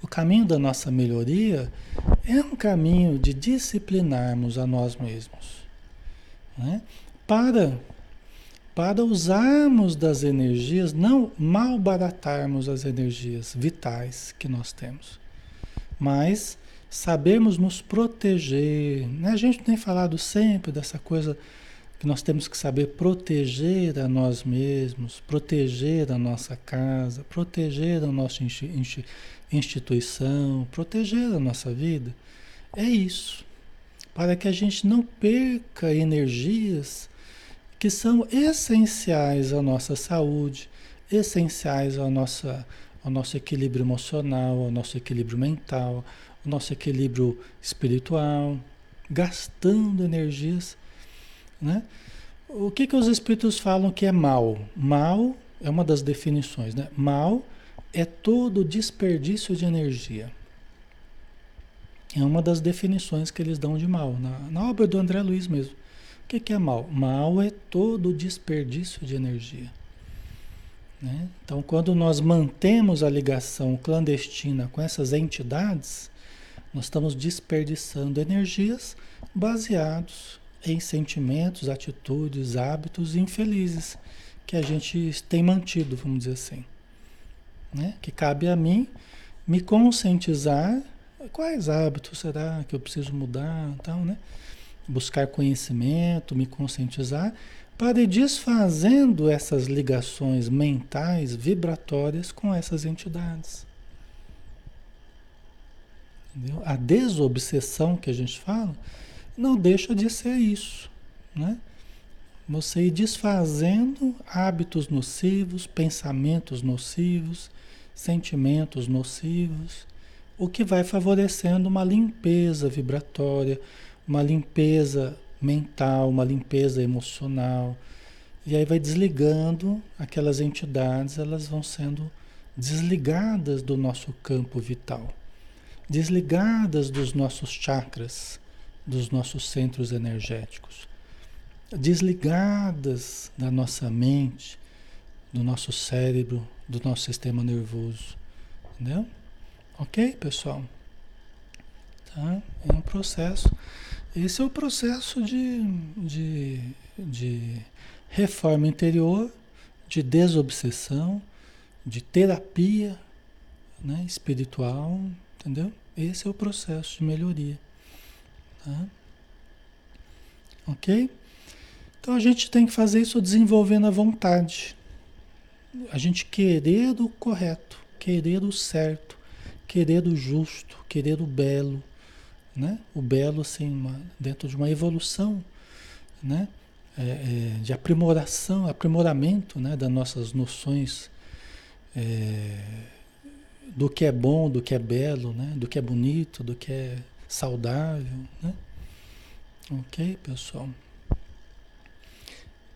O caminho da nossa melhoria é um caminho de disciplinarmos a nós mesmos. Né? para para usarmos das energias, não malbaratarmos as energias vitais que nós temos, mas sabermos nos proteger. Né? A gente tem falado sempre dessa coisa que nós temos que saber proteger a nós mesmos, proteger a nossa casa, proteger a nossa instituição, proteger a nossa vida. É isso. Para que a gente não perca energias que são essenciais à nossa saúde, essenciais à nossa, ao nosso equilíbrio emocional, ao nosso equilíbrio mental, ao nosso equilíbrio espiritual, gastando energias né? O que, que os espíritos falam que é mal? Mal é uma das definições, né? Mal é todo desperdício de energia. É uma das definições que eles dão de mal, na, na obra do André Luiz mesmo. O que, que é mal? Mal é todo desperdício de energia. Né? Então, quando nós mantemos a ligação clandestina com essas entidades, nós estamos desperdiçando energias baseados em sentimentos, atitudes, hábitos infelizes que a gente tem mantido, vamos dizer assim. Né? Que cabe a mim me conscientizar quais hábitos será que eu preciso mudar, então, né? Buscar conhecimento, me conscientizar para ir desfazendo essas ligações mentais, vibratórias com essas entidades. Entendeu? A desobsessão que a gente fala não deixa de ser isso, né? Você ir desfazendo hábitos nocivos, pensamentos nocivos, sentimentos nocivos, o que vai favorecendo uma limpeza vibratória, uma limpeza mental, uma limpeza emocional. E aí vai desligando aquelas entidades, elas vão sendo desligadas do nosso campo vital, desligadas dos nossos chakras dos nossos centros energéticos, desligadas da nossa mente, do nosso cérebro, do nosso sistema nervoso. Entendeu? Ok, pessoal? Tá? É um processo. Esse é o processo de, de, de reforma interior, de desobsessão, de terapia né, espiritual, entendeu? Esse é o processo de melhoria. Tá? Ok? Então a gente tem que fazer isso desenvolvendo a vontade. A gente querer o correto, querer o certo, querer o justo, querer o belo. Né? O belo, assim, uma, dentro de uma evolução né? É, é, de aprimoração, aprimoramento né? das nossas noções é, do que é bom, do que é belo, né? do que é bonito, do que é saudável, né? Ok, pessoal?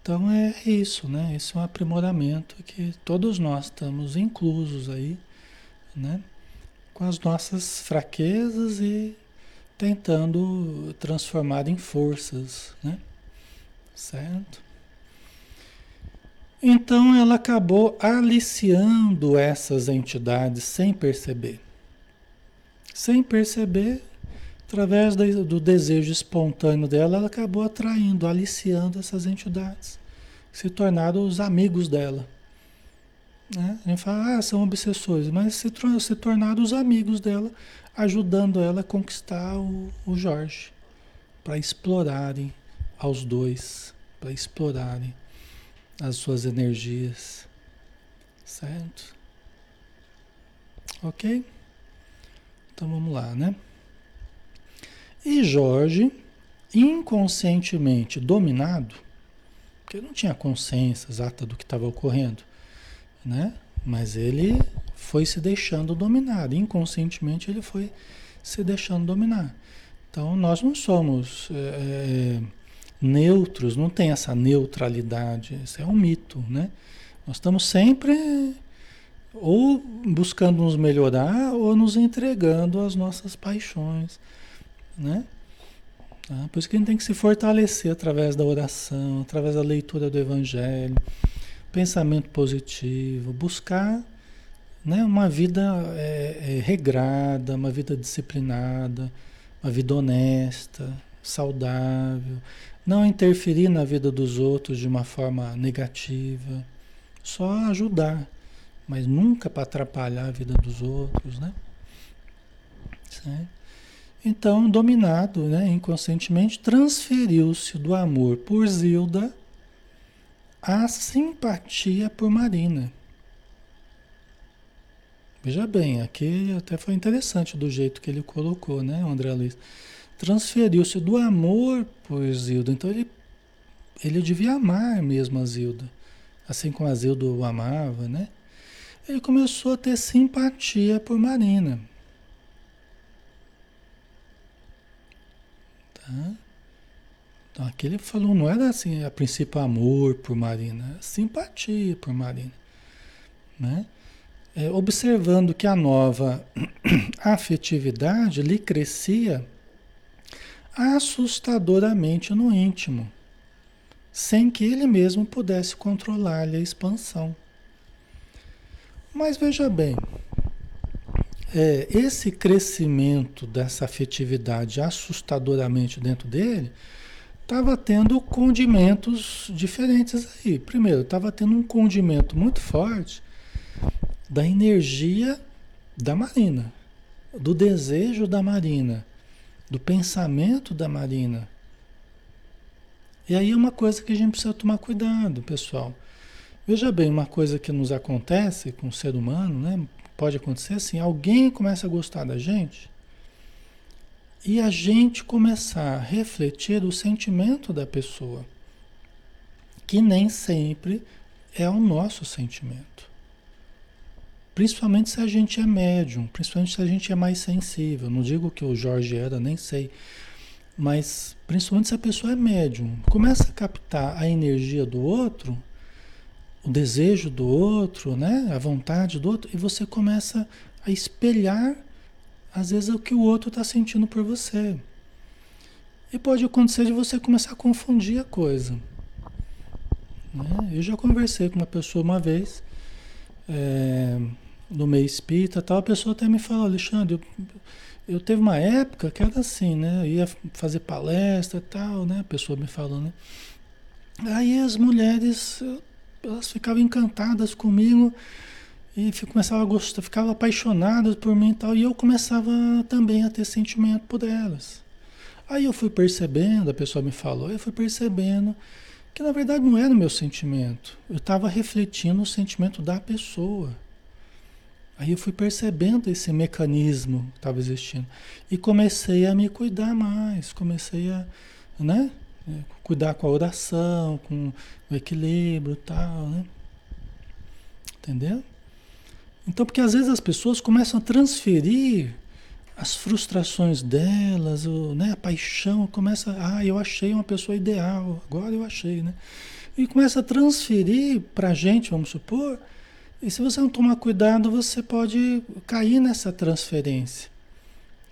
Então é isso, né? Esse é um aprimoramento que todos nós estamos inclusos aí, né? Com as nossas fraquezas e tentando transformar em forças, né? Certo? Então ela acabou aliciando essas entidades sem perceber. Sem perceber, através do desejo espontâneo dela, ela acabou atraindo, aliciando essas entidades, se tornaram os amigos dela. Né? A gente fala, ah, são obsessores, mas se, se tornaram os amigos dela, ajudando ela a conquistar o, o Jorge, para explorarem aos dois, para explorarem as suas energias. Certo? Ok? Então vamos lá, né? E Jorge, inconscientemente dominado, porque não tinha consciência exata do que estava ocorrendo, né? Mas ele foi se deixando dominar, inconscientemente ele foi se deixando dominar. Então nós não somos é, é, neutros, não tem essa neutralidade, isso é um mito, né? Nós estamos sempre ou buscando nos melhorar ou nos entregando às nossas paixões né? Tá? Por isso que a gente tem que se fortalecer através da oração, através da leitura do Evangelho, pensamento positivo, buscar né, uma vida é, é, regrada, uma vida disciplinada, uma vida honesta, saudável, não interferir na vida dos outros de uma forma negativa, só ajudar, mas nunca para atrapalhar a vida dos outros, né? Certo? Então, dominado né, inconscientemente, transferiu-se do amor por Zilda à simpatia por Marina. Veja bem, aqui até foi interessante do jeito que ele colocou, né, André Luiz? Transferiu-se do amor por Zilda. Então ele, ele devia amar mesmo a Zilda. Assim como a Zilda o amava, né? Ele começou a ter simpatia por Marina. Tá? Aqui ele falou, não era assim, a princípio amor por Marina, simpatia por Marina. Né? É, observando que a nova [clears throat] afetividade lhe crescia assustadoramente no íntimo, sem que ele mesmo pudesse controlar-lhe a expansão. Mas veja bem, é, esse crescimento dessa afetividade assustadoramente dentro dele estava tendo condimentos diferentes aí. Primeiro, estava tendo um condimento muito forte da energia da Marina, do desejo da Marina, do pensamento da Marina. E aí é uma coisa que a gente precisa tomar cuidado, pessoal. Veja bem, uma coisa que nos acontece com o ser humano, né? Pode acontecer assim, alguém começa a gostar da gente e a gente começar a refletir o sentimento da pessoa, que nem sempre é o nosso sentimento. Principalmente se a gente é médium, principalmente se a gente é mais sensível. Não digo que o Jorge era, nem sei. Mas principalmente se a pessoa é médium, começa a captar a energia do outro, o desejo do outro, né? a vontade do outro, e você começa a espelhar, às vezes, o que o outro está sentindo por você. E pode acontecer de você começar a confundir a coisa. Né? Eu já conversei com uma pessoa uma vez, é, no meio espírita, tal, a pessoa até me falou, Alexandre, eu, eu teve uma época que era assim, né? Eu ia fazer palestra e tal, né? A pessoa me falou, né? Aí as mulheres, elas ficavam encantadas comigo e começavam a gostar, ficavam apaixonadas por mim e tal, e eu começava também a ter sentimento por elas. Aí eu fui percebendo, a pessoa me falou, eu fui percebendo que na verdade não era o meu sentimento, eu estava refletindo o sentimento da pessoa. Aí eu fui percebendo esse mecanismo que estava existindo e comecei a me cuidar mais, comecei a, né, cuidar com a oração, com o equilíbrio tal, né? Entendeu? Então, porque às vezes as pessoas começam a transferir as frustrações delas, o, né, a paixão, começa, ah, eu achei uma pessoa ideal, agora eu achei, né? E começa a transferir para a gente, vamos supor, e se você não tomar cuidado, você pode cair nessa transferência.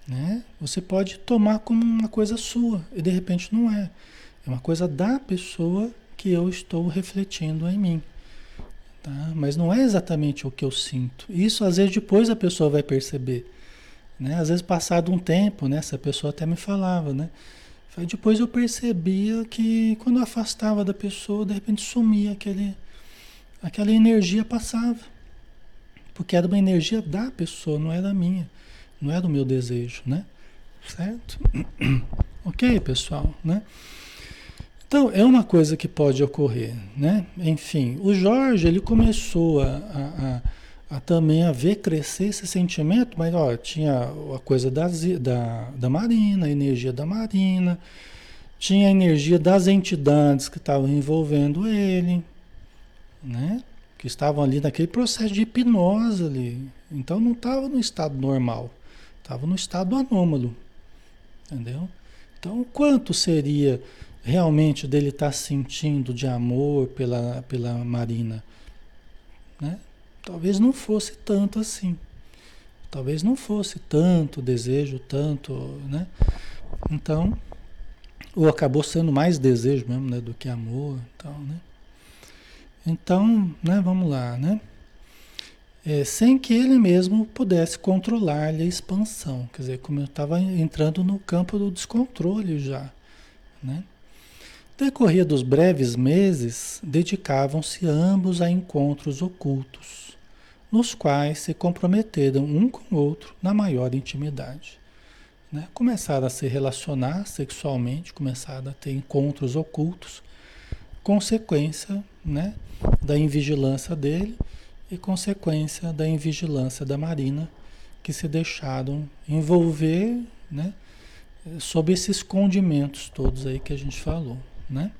Né? Você pode tomar como uma coisa sua, e de repente não é. É uma coisa da pessoa que eu estou refletindo em mim. Tá? Mas não é exatamente o que eu sinto. Isso às vezes depois a pessoa vai perceber. Né? Às vezes passado um tempo, né? essa pessoa até me falava, né? Depois eu percebia que quando eu afastava da pessoa, de repente sumia aquele, aquela energia passava. Porque era uma energia da pessoa, não era minha. Não era o meu desejo, né? Certo? [clears throat] ok, pessoal, né? Então, é uma coisa que pode ocorrer, né? Enfim, o Jorge, ele começou a, a, a, a também a ver crescer esse sentimento, mas, ó, tinha a coisa da, da, da Marina, a energia da Marina, tinha a energia das entidades que estavam envolvendo ele, né? Que estavam ali naquele processo de hipnose ali. Então, não estava no estado normal, estava no estado anômalo, entendeu? Então, quanto seria realmente dele estar tá sentindo de amor pela, pela Marina, né? Talvez não fosse tanto assim. Talvez não fosse tanto desejo, tanto, né? Então, ou acabou sendo mais desejo mesmo, né, do que amor, tal, né? Então, né, vamos lá, né? É, sem que ele mesmo pudesse controlar a expansão, quer dizer, como eu estava entrando no campo do descontrole já, né? Decorria dos breves meses, dedicavam-se ambos a encontros ocultos, nos quais se comprometeram um com o outro na maior intimidade. né? começaram a se relacionar sexualmente, começaram a ter encontros ocultos, consequência né, da invigilância dele e consequência da invigilância da Marina, que se deixaram envolver né, sob esses condimentos todos aí que a gente falou. Né?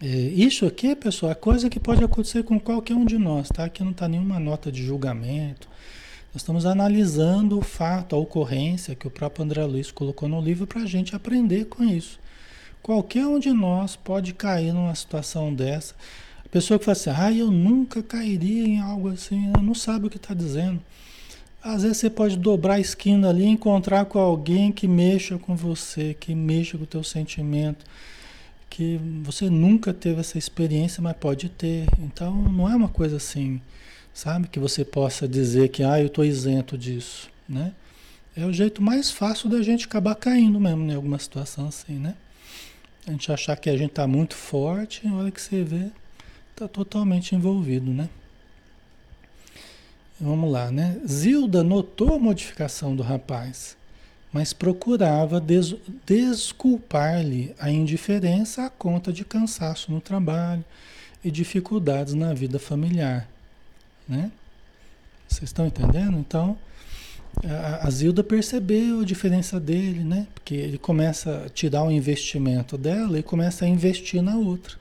É, isso aqui, pessoal, é coisa que pode acontecer com qualquer um de nós, tá? Aqui não está nenhuma nota de julgamento. Nós estamos analisando o fato, a ocorrência que o próprio André Luiz colocou no livro para a gente aprender com isso. Qualquer um de nós pode cair numa situação dessa. A pessoa que fala assim, ah, eu nunca cairia em algo assim, não sabe o que está dizendo. Às vezes você pode dobrar a esquina ali e encontrar com alguém que mexa com você, que mexa com o teu sentimento que você nunca teve essa experiência, mas pode ter. Então não é uma coisa assim, sabe, que você possa dizer que ah, eu estou isento disso, né? É o jeito mais fácil da gente acabar caindo mesmo em alguma situação assim, né? A gente achar que a gente está muito forte, na hora que você vê, está totalmente envolvido, né? Vamos lá, né? Zilda notou a modificação do rapaz mas procurava des desculpar-lhe a indiferença à conta de cansaço no trabalho e dificuldades na vida familiar. Né? Vocês estão entendendo? Então, a, a Zilda percebeu a diferença dele, né? Porque ele começa a tirar o investimento dela e começa a investir na outra,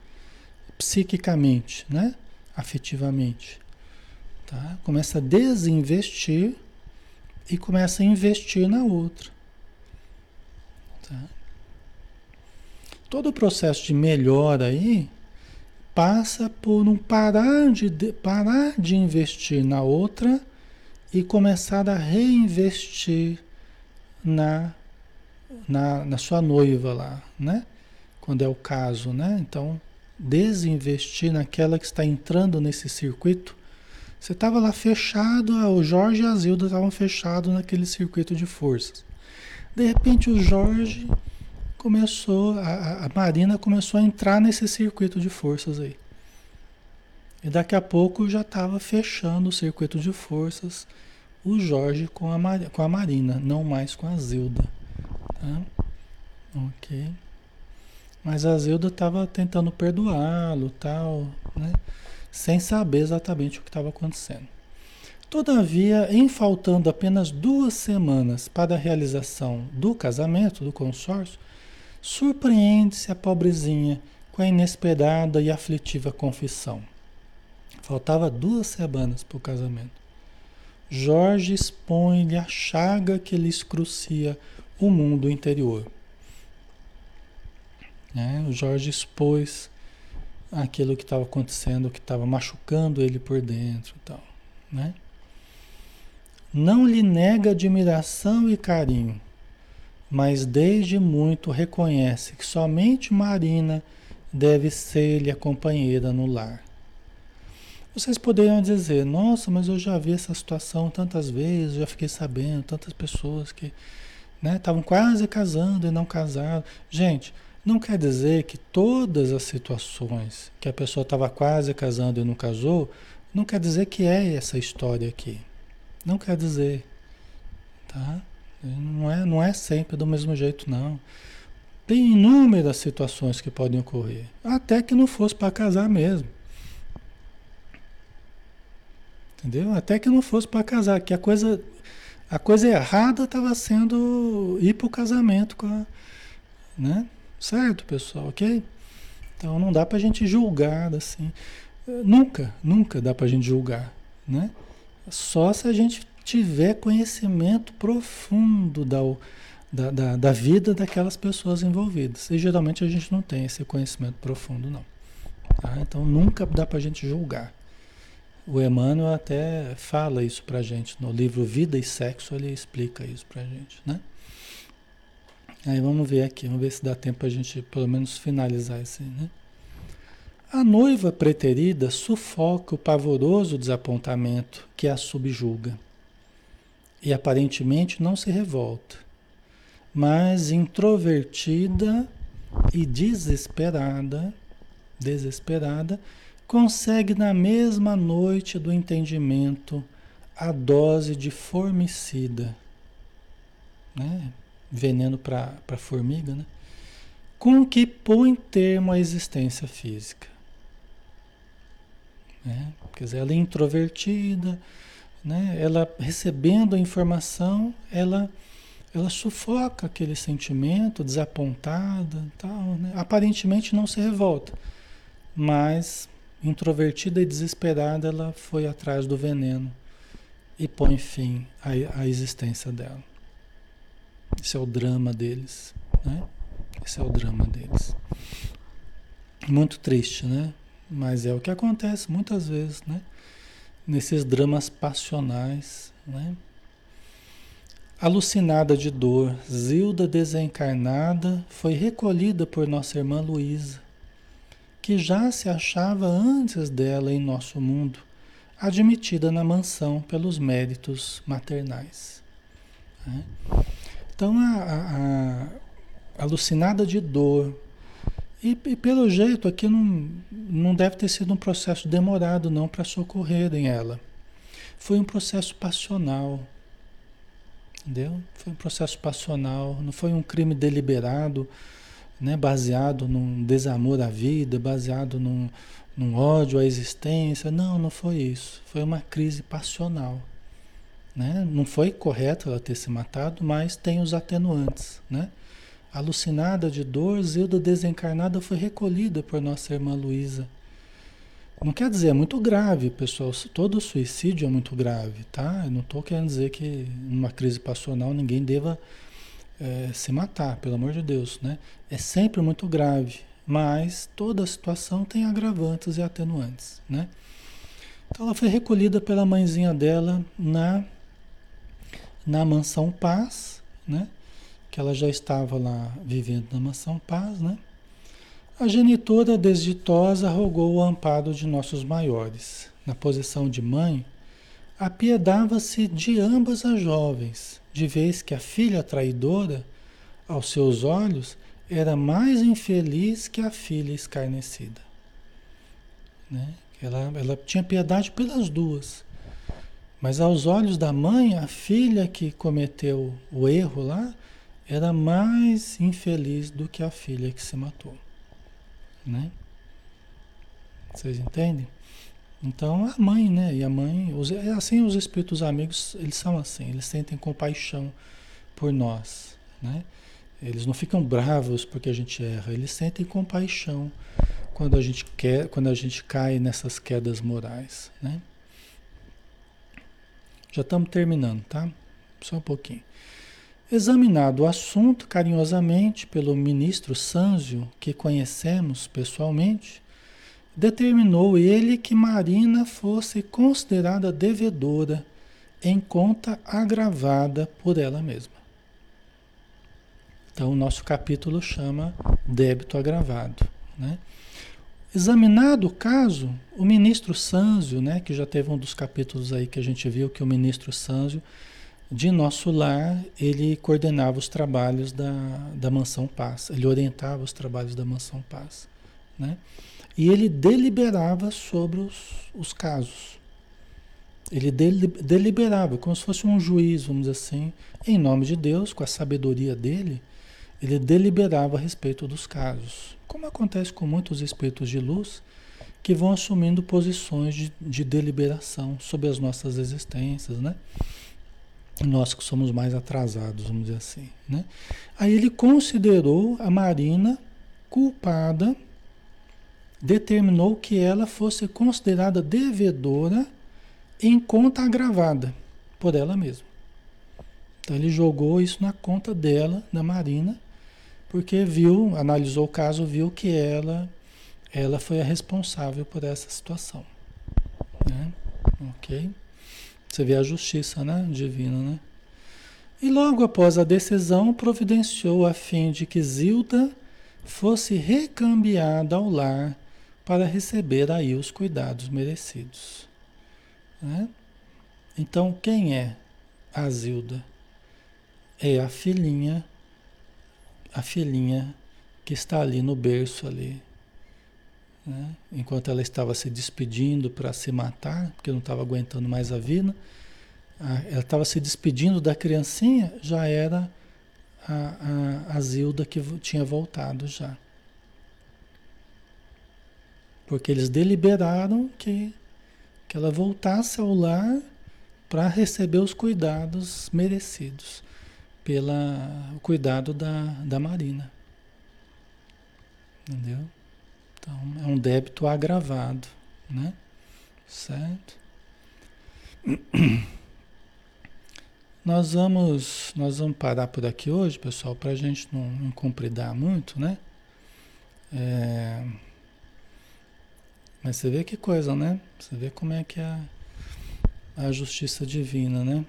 psiquicamente, né? Afetivamente. Tá? Começa a desinvestir e começa a investir na outra. Tá? Todo o processo de melhora aí passa por um parar de, parar de investir na outra e começar a reinvestir na, na, na sua noiva lá, né? Quando é o caso, né? Então, desinvestir naquela que está entrando nesse circuito. Você estava lá fechado, o Jorge e a Zilda estavam fechados naquele circuito de forças. De repente o Jorge começou, a, a Marina começou a entrar nesse circuito de forças aí. E daqui a pouco já estava fechando o circuito de forças o Jorge com a, com a Marina, não mais com a Zilda. Tá? Ok. Mas a Zilda estava tentando perdoá-lo, tal, né? Sem saber exatamente o que estava acontecendo. Todavia, em faltando apenas duas semanas para a realização do casamento, do consórcio, surpreende-se a pobrezinha com a inesperada e aflitiva confissão. Faltava duas semanas para o casamento. Jorge expõe-lhe a chaga que lhe escrucia o mundo interior. Né? O Jorge expôs aquilo que estava acontecendo, que estava machucando ele por dentro, tal, né? não lhe nega admiração e carinho, mas desde muito reconhece que somente Marina deve ser-lhe a companheira no lar. Vocês poderiam dizer, nossa, mas eu já vi essa situação tantas vezes, já fiquei sabendo, tantas pessoas que estavam né, quase casando e não casaram. Gente, não quer dizer que todas as situações que a pessoa estava quase casando e não casou, não quer dizer que é essa história aqui. Não quer dizer, tá? Não é, não é sempre do mesmo jeito, não. Tem inúmeras situações que podem ocorrer, até que não fosse para casar mesmo. Entendeu? Até que não fosse para casar, que a coisa a coisa errada estava sendo ir para o casamento com a, né? Certo, pessoal, ok? Então não dá para a gente julgar assim. Nunca, nunca dá para a gente julgar, né? Só se a gente tiver conhecimento profundo da, da, da, da, vida daquelas pessoas envolvidas. E geralmente a gente não tem esse conhecimento profundo, não. Tá? Então nunca dá para a gente julgar. O Emmanuel até fala isso para a gente no livro Vida e Sexo, ele explica isso para a gente, né? Aí vamos ver aqui, vamos ver se dá tempo a gente pelo menos finalizar esse, né? A noiva preterida sufoca o pavoroso desapontamento que a subjuga e aparentemente não se revolta, mas introvertida e desesperada, desesperada, consegue na mesma noite do entendimento a dose de formicida. né? Veneno para formiga, né? com que põe termo à existência física. Né? Quer dizer, ela é introvertida, né? ela recebendo a informação, ela, ela sufoca aquele sentimento, desapontada, tal, né? aparentemente não se revolta, mas introvertida e desesperada, ela foi atrás do veneno e põe fim à, à existência dela. Esse é o drama deles, né? Esse é o drama deles. Muito triste, né? Mas é o que acontece muitas vezes, né? Nesses dramas passionais, né? Alucinada de dor, Zilda desencarnada foi recolhida por nossa irmã Luísa, que já se achava antes dela em nosso mundo, admitida na mansão pelos méritos maternais. Né? Então, a, a, alucinada de dor, e, e, pelo jeito aqui não, não deve ter sido um processo demorado não para socorrerem ela. Foi um processo passional. Entendeu? Foi um processo passional, não foi um crime deliberado, né, baseado num desamor à vida, baseado num, num ódio à existência. Não, não foi isso. Foi uma crise passional. Né? Não foi correto ela ter se matado, mas tem os atenuantes. Né? Alucinada de dor, Zilda desencarnada foi recolhida por nossa irmã Luísa. Não quer dizer, é muito grave, pessoal. Todo suicídio é muito grave, tá? Eu não estou querendo dizer que numa crise passional ninguém deva é, se matar, pelo amor de Deus, né? É sempre muito grave, mas toda situação tem agravantes e atenuantes, né? Então ela foi recolhida pela mãezinha dela na na mansão Paz, né? Que ela já estava lá vivendo na mansão Paz, né? A genitora desditosa rogou o amparo de nossos maiores. Na posição de mãe, apiedava-se de ambas as jovens, de vez que a filha traidora, aos seus olhos, era mais infeliz que a filha escarnecida. Né? Ela, ela tinha piedade pelas duas. Mas aos olhos da mãe, a filha que cometeu o erro lá era mais infeliz do que a filha que se matou. Né? Vocês entendem? Então a mãe, né? E a mãe, os, é assim os espíritos amigos, eles são assim, eles sentem compaixão por nós, né? Eles não ficam bravos porque a gente erra, eles sentem compaixão quando a gente quer, quando a gente cai nessas quedas morais, né? Já estamos terminando, tá? Só um pouquinho. Examinado o assunto carinhosamente pelo ministro Sanzio, que conhecemos pessoalmente, determinou ele que Marina fosse considerada devedora em conta agravada por ela mesma. Então, o nosso capítulo chama débito agravado. Né? Examinado o caso, o ministro Sanzio, né, que já teve um dos capítulos aí que a gente viu que o ministro Sanzio, de nosso lar, ele coordenava os trabalhos da, da Mansão Paz, ele orientava os trabalhos da Mansão Paz. Né? E ele deliberava sobre os, os casos. Ele deliberava, como se fosse um juiz, vamos dizer assim, em nome de Deus, com a sabedoria dele, ele deliberava a respeito dos casos. Como acontece com muitos espíritos de luz que vão assumindo posições de, de deliberação sobre as nossas existências, né? Nós que somos mais atrasados, vamos dizer assim, né? Aí ele considerou a Marina culpada, determinou que ela fosse considerada devedora em conta agravada por ela mesma. Então ele jogou isso na conta dela, da Marina, porque viu, analisou o caso, viu que ela, ela foi a responsável por essa situação. Né? Ok? Você vê a justiça né? divina, né? E logo após a decisão, providenciou a fim de que Zilda fosse recambiada ao lar para receber aí os cuidados merecidos. Né? Então, quem é a Zilda? É a filhinha a filhinha que está ali no berço ali. Né? Enquanto ela estava se despedindo para se matar, porque não estava aguentando mais a vida, ela estava se despedindo da criancinha, já era a, a, a Zilda que tinha voltado já. Porque eles deliberaram que, que ela voltasse ao lar para receber os cuidados merecidos pela o cuidado da, da Marina. Entendeu? Então é um débito agravado, né? Certo? [clears throat] Nós vamos, nós vamos parar por aqui hoje, pessoal, para a gente não, não compridar muito, né? É... Mas você vê que coisa, né? Você vê como é que é a, a justiça divina, né?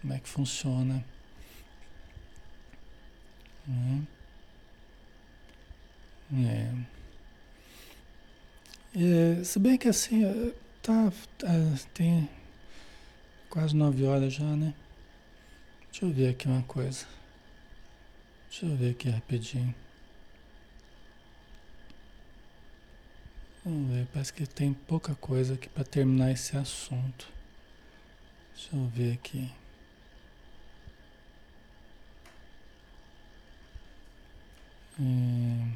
Como é que funciona. Né? É. É, se bem que assim, é, tá, tá, tem quase nove horas já, né? Deixa eu ver aqui uma coisa. Deixa eu ver aqui rapidinho. Vamos ver, parece que tem pouca coisa aqui para terminar esse assunto. Deixa eu ver aqui. Hum.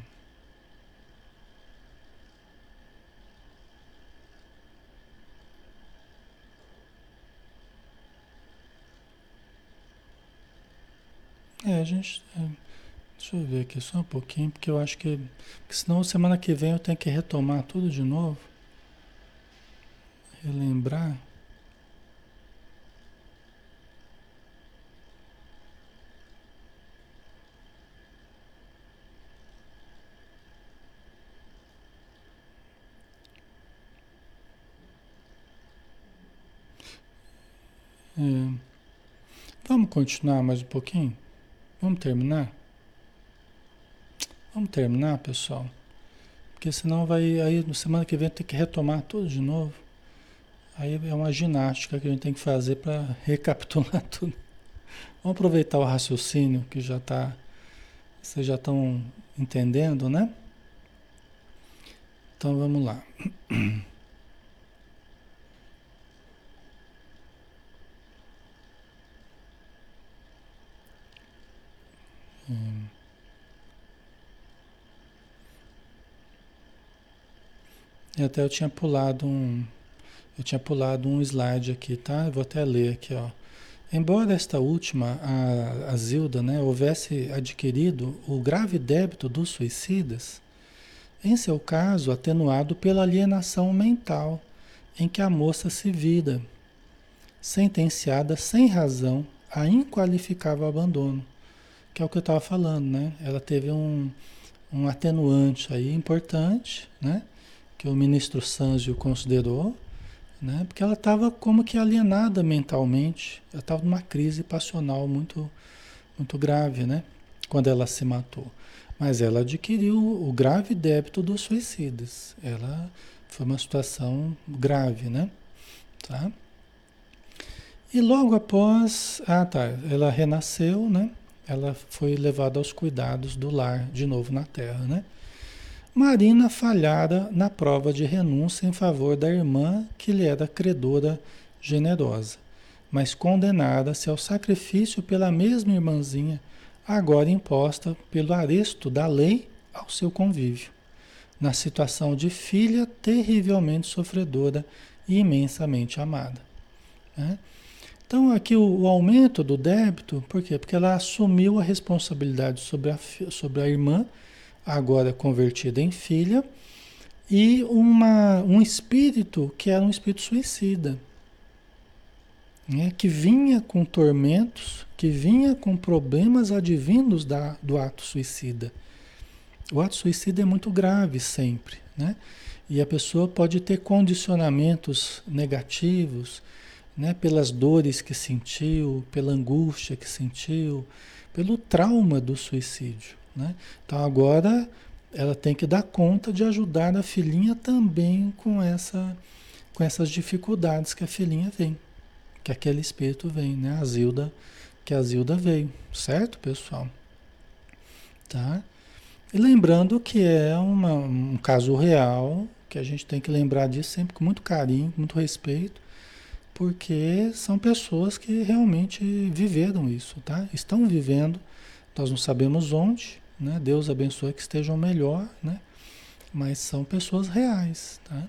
É, a gente. É, deixa eu ver aqui só um pouquinho, porque eu acho que. Porque senão semana que vem eu tenho que retomar tudo de novo. Relembrar. É. Vamos continuar mais um pouquinho? Vamos terminar? Vamos terminar, pessoal? Porque senão vai aí na semana que vem tem que retomar tudo de novo. Aí é uma ginástica que a gente tem que fazer para [laughs] recapitular tudo. Vamos aproveitar o raciocínio que já está. Vocês já estão entendendo, né? Então vamos lá. [clears throat] Hum. E até eu tinha pulado um. Eu tinha pulado um slide aqui, tá? Eu vou até ler aqui, ó. Embora esta última, a, a Zilda, né, houvesse adquirido o grave débito dos suicidas, em seu caso atenuado pela alienação mental em que a moça se vira, sentenciada sem razão a inqualificável abandono que é o que eu estava falando, né? Ela teve um, um atenuante aí importante, né? Que o ministro Sanzio considerou, né? Porque ela estava como que alienada mentalmente, ela estava numa crise passional muito, muito grave, né? Quando ela se matou. Mas ela adquiriu o grave débito dos suicidas. Ela foi uma situação grave, né? Tá? E logo após, ah tá, ela renasceu, né? Ela foi levada aos cuidados do lar de novo na Terra, né? Marina falhara na prova de renúncia em favor da irmã que lhe era credora generosa, mas condenara-se ao sacrifício pela mesma irmãzinha, agora imposta pelo aresto da lei ao seu convívio, na situação de filha terrivelmente sofredora e imensamente amada. Né? Então, aqui o, o, aumento do débito, por quê? Porque ela assumiu a responsabilidade sobre a, sobre a irmã, agora convertida em filha, e uma, um espírito que era um espírito suicida, né? que vinha com tormentos, que vinha com problemas advindos da, do ato suicida. O ato suicida é muito grave sempre, né? E a pessoa pode ter condicionamentos negativos, né, pelas dores que sentiu, pela angústia que sentiu, pelo trauma do suicídio. Né? Então agora ela tem que dar conta de ajudar a filhinha também com, essa, com essas dificuldades que a filhinha vem, que aquele espírito vem, né? A Zilda, que a Zilda veio, certo, pessoal? Tá? E lembrando que é uma, um caso real, que a gente tem que lembrar disso sempre com muito carinho, com muito respeito, porque são pessoas que realmente viveram isso, tá? Estão vivendo nós não sabemos onde, né? Deus abençoe que estejam melhor, né? Mas são pessoas reais, tá?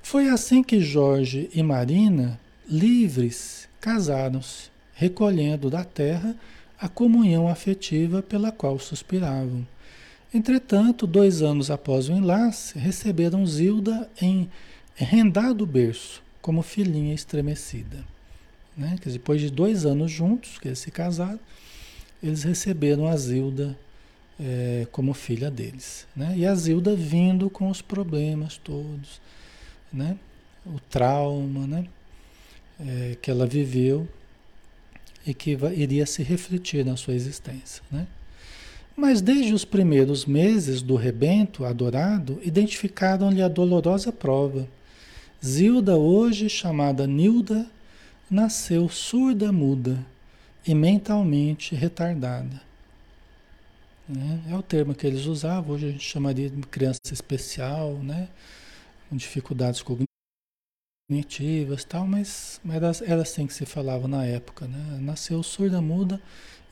Foi assim que Jorge e Marina, livres, casaram-se, recolhendo da terra a comunhão afetiva pela qual suspiravam. Entretanto, dois anos após o enlace, receberam Zilda em rendado berço, como filhinha estremecida. Né? Dizer, depois de dois anos juntos, que eles se casaram, eles receberam a Zilda é, como filha deles. Né? E a Zilda vindo com os problemas todos, né? o trauma né? É, que ela viveu e que iria se refletir na sua existência. Né? Mas desde os primeiros meses do rebento adorado, identificaram-lhe a dolorosa prova. Zilda, hoje chamada Nilda, nasceu surda-muda e mentalmente retardada. Né? É o termo que eles usavam, hoje a gente chamaria de criança especial, né? com dificuldades cognitivas tal, mas, mas era, era assim que se falava na época. Né? Nasceu surda-muda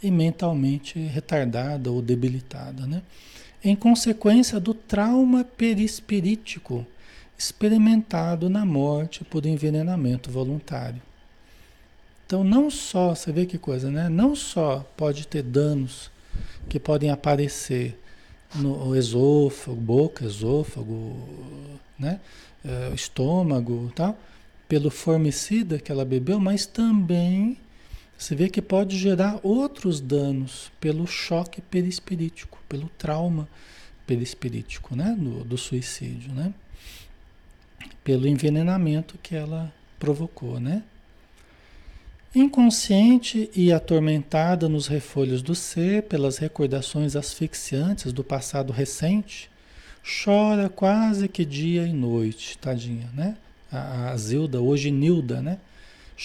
e mentalmente retardada ou debilitada. Né? Em consequência do trauma perispirítico experimentado na morte por envenenamento voluntário. Então, não só, você vê que coisa, né? Não só pode ter danos que podem aparecer no esôfago, boca, esôfago, né? É, estômago, tal, pelo formicida que ela bebeu, mas também você vê que pode gerar outros danos pelo choque perispirítico, pelo trauma perispirítico, né? Do, do suicídio, né? Pelo envenenamento que ela provocou, né? Inconsciente e atormentada nos refolhos do ser pelas recordações asfixiantes do passado recente, chora quase que dia e noite, tadinha, né? A, a Zilda, hoje Nilda, né?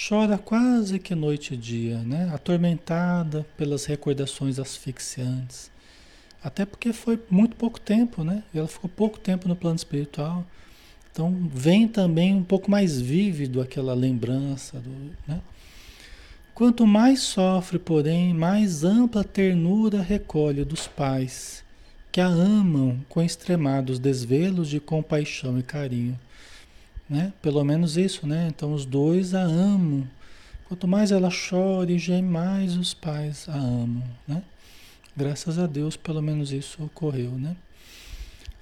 Chora quase que noite e dia, né? Atormentada pelas recordações asfixiantes. Até porque foi muito pouco tempo, né? Ela ficou pouco tempo no plano espiritual. Então vem também um pouco mais vívido aquela lembrança do, né? Quanto mais sofre, porém, mais ampla ternura recolhe dos pais, que a amam com extremados desvelos de compaixão e carinho. Né? Pelo menos isso, né? Então os dois a amam. Quanto mais ela chora e geme, mais os pais a amam, né? Graças a Deus, pelo menos isso ocorreu, né?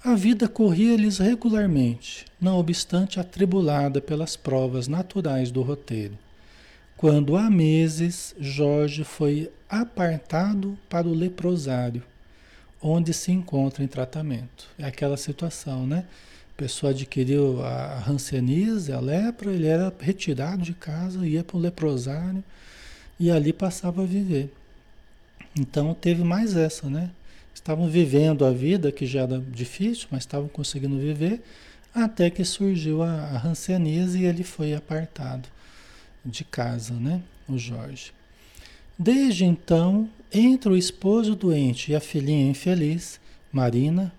A vida corria-lhes regularmente, não obstante atribulada pelas provas naturais do roteiro quando há meses Jorge foi apartado para o leprosário, onde se encontra em tratamento. É aquela situação, né? A pessoa adquiriu a hanseníase, a lepra, ele era retirado de casa, ia para o leprosário e ali passava a viver. Então teve mais essa, né? Estavam vivendo a vida que já era difícil, mas estavam conseguindo viver, até que surgiu a, a e ele foi apartado de casa, né? O Jorge. Desde então, entre o esposo doente e a filhinha infeliz, Marina,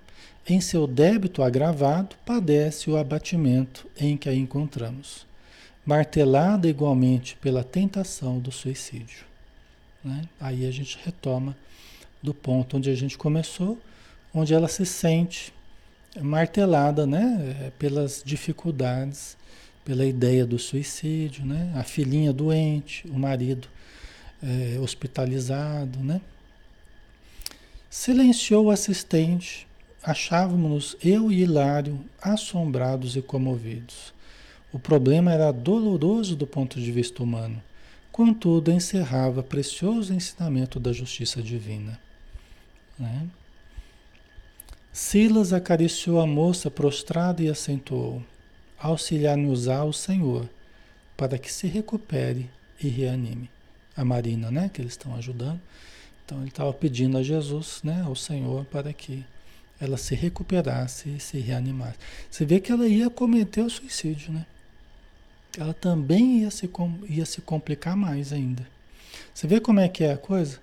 em seu débito agravado, padece o abatimento em que a encontramos, martelada igualmente pela tentação do suicídio. Né? Aí a gente retoma do ponto onde a gente começou, onde ela se sente martelada né? pelas dificuldades pela ideia do suicídio, né? A filhinha doente, o marido é, hospitalizado, né? Silenciou o assistente. Achávamos eu e Hilário assombrados e comovidos. O problema era doloroso do ponto de vista humano, contudo encerrava precioso ensinamento da justiça divina. Né? Silas acariciou a moça prostrada e acentuou: auxiliar-nos-á o Senhor, para que se recupere e reanime. A Marina, né, que eles estão ajudando. Então ele estava pedindo a Jesus, né, ao Senhor, para que ela se recuperasse e se reanimasse. Você vê que ela ia cometer o suicídio, né? Ela também ia se, ia se complicar mais ainda. Você vê como é que é a coisa?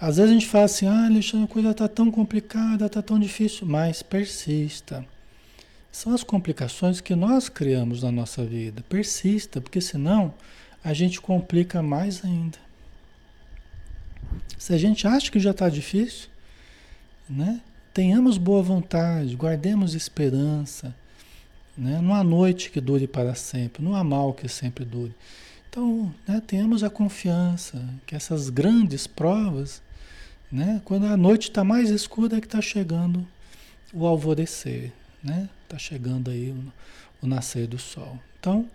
Às vezes a gente fala assim, ah, Alexandre, a coisa está tão complicada, está tão difícil, mas persista. São as complicações que nós criamos na nossa vida. Persista, porque senão a gente complica mais ainda. Se a gente acha que já está difícil, né? Tenhamos boa vontade, guardemos esperança, né? Não há noite que dure para sempre, não há mal que sempre dure. Então, né, tenhamos a confiança que essas grandes provas, né, quando a noite está mais escura, é que está chegando o alvorecer, né? Está chegando aí o, o nascer do sol. Então,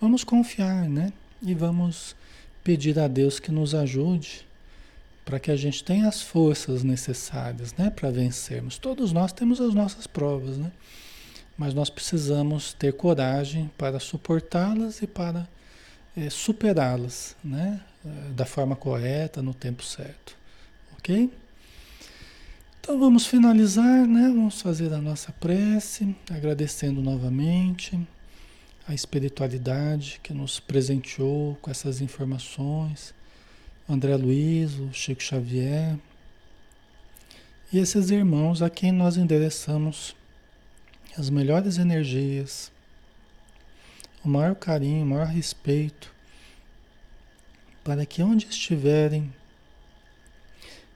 vamos confiar, né? E vamos pedir a Deus que nos ajude para que a gente tenha as forças necessárias, né, para vencermos. Todos nós temos as nossas provas, né? Mas nós precisamos ter coragem para suportá-las e para é, superá-las, né, eh, da forma correta, no tempo certo, ok? Então vamos finalizar, né? Vamos fazer a nossa prece, agradecendo novamente a espiritualidade que nos presenteou com essas informações, André Luiz, o Chico Xavier e esses irmãos a quem nós endereçamos as melhores energias, o maior carinho, o maior respeito, para que onde estiverem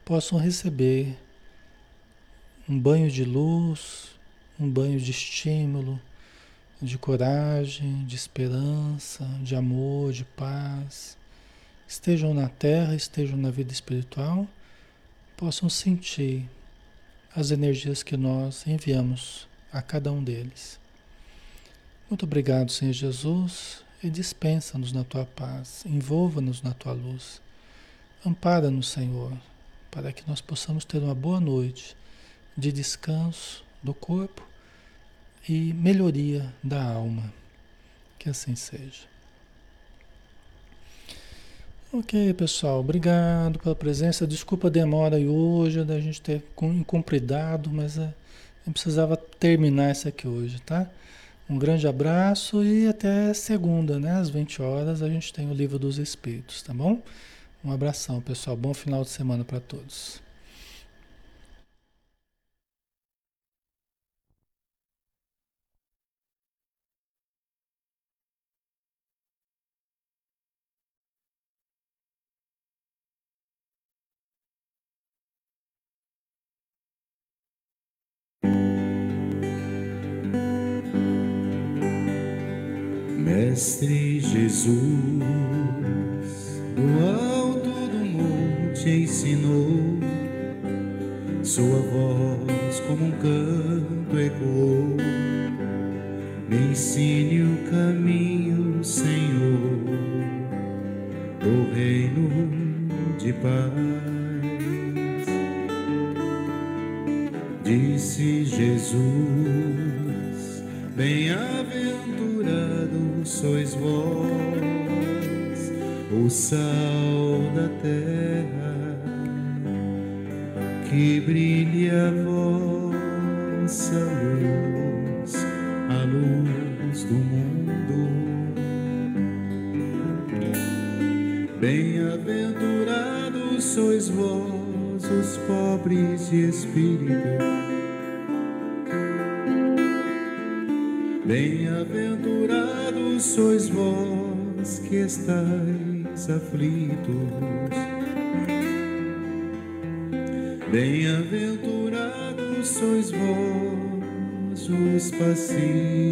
possam receber um banho de luz, um banho de estímulo, de coragem, de esperança, de amor, de paz, estejam na terra, estejam na vida espiritual, possam sentir as energias que nós enviamos a cada um deles. Muito obrigado, Senhor Jesus, e dispensa-nos na tua paz, envolva-nos na tua luz. Ampara-nos, Senhor, para que nós possamos ter uma boa noite de descanso do corpo e melhoria da alma. Que assim seja. Ok, pessoal, obrigado pela presença. Desculpa a demora aí hoje da gente ter incumpridado, mas é, eu precisava terminar isso aqui hoje, tá? Um grande abraço e até segunda, né? Às 20 horas a gente tem o Livro dos Espíritos, tá bom? Um abração, pessoal. Bom final de semana para todos. Mestre Jesus, monte ensinou, Sua voz como um canto ecoou. Me ensine o caminho, Senhor, do reino de paz. Disse Jesus, bem-aventurado sois vós, o sal da terra, estáis aflitos. Bem-aventurados sois vós os pacíficos,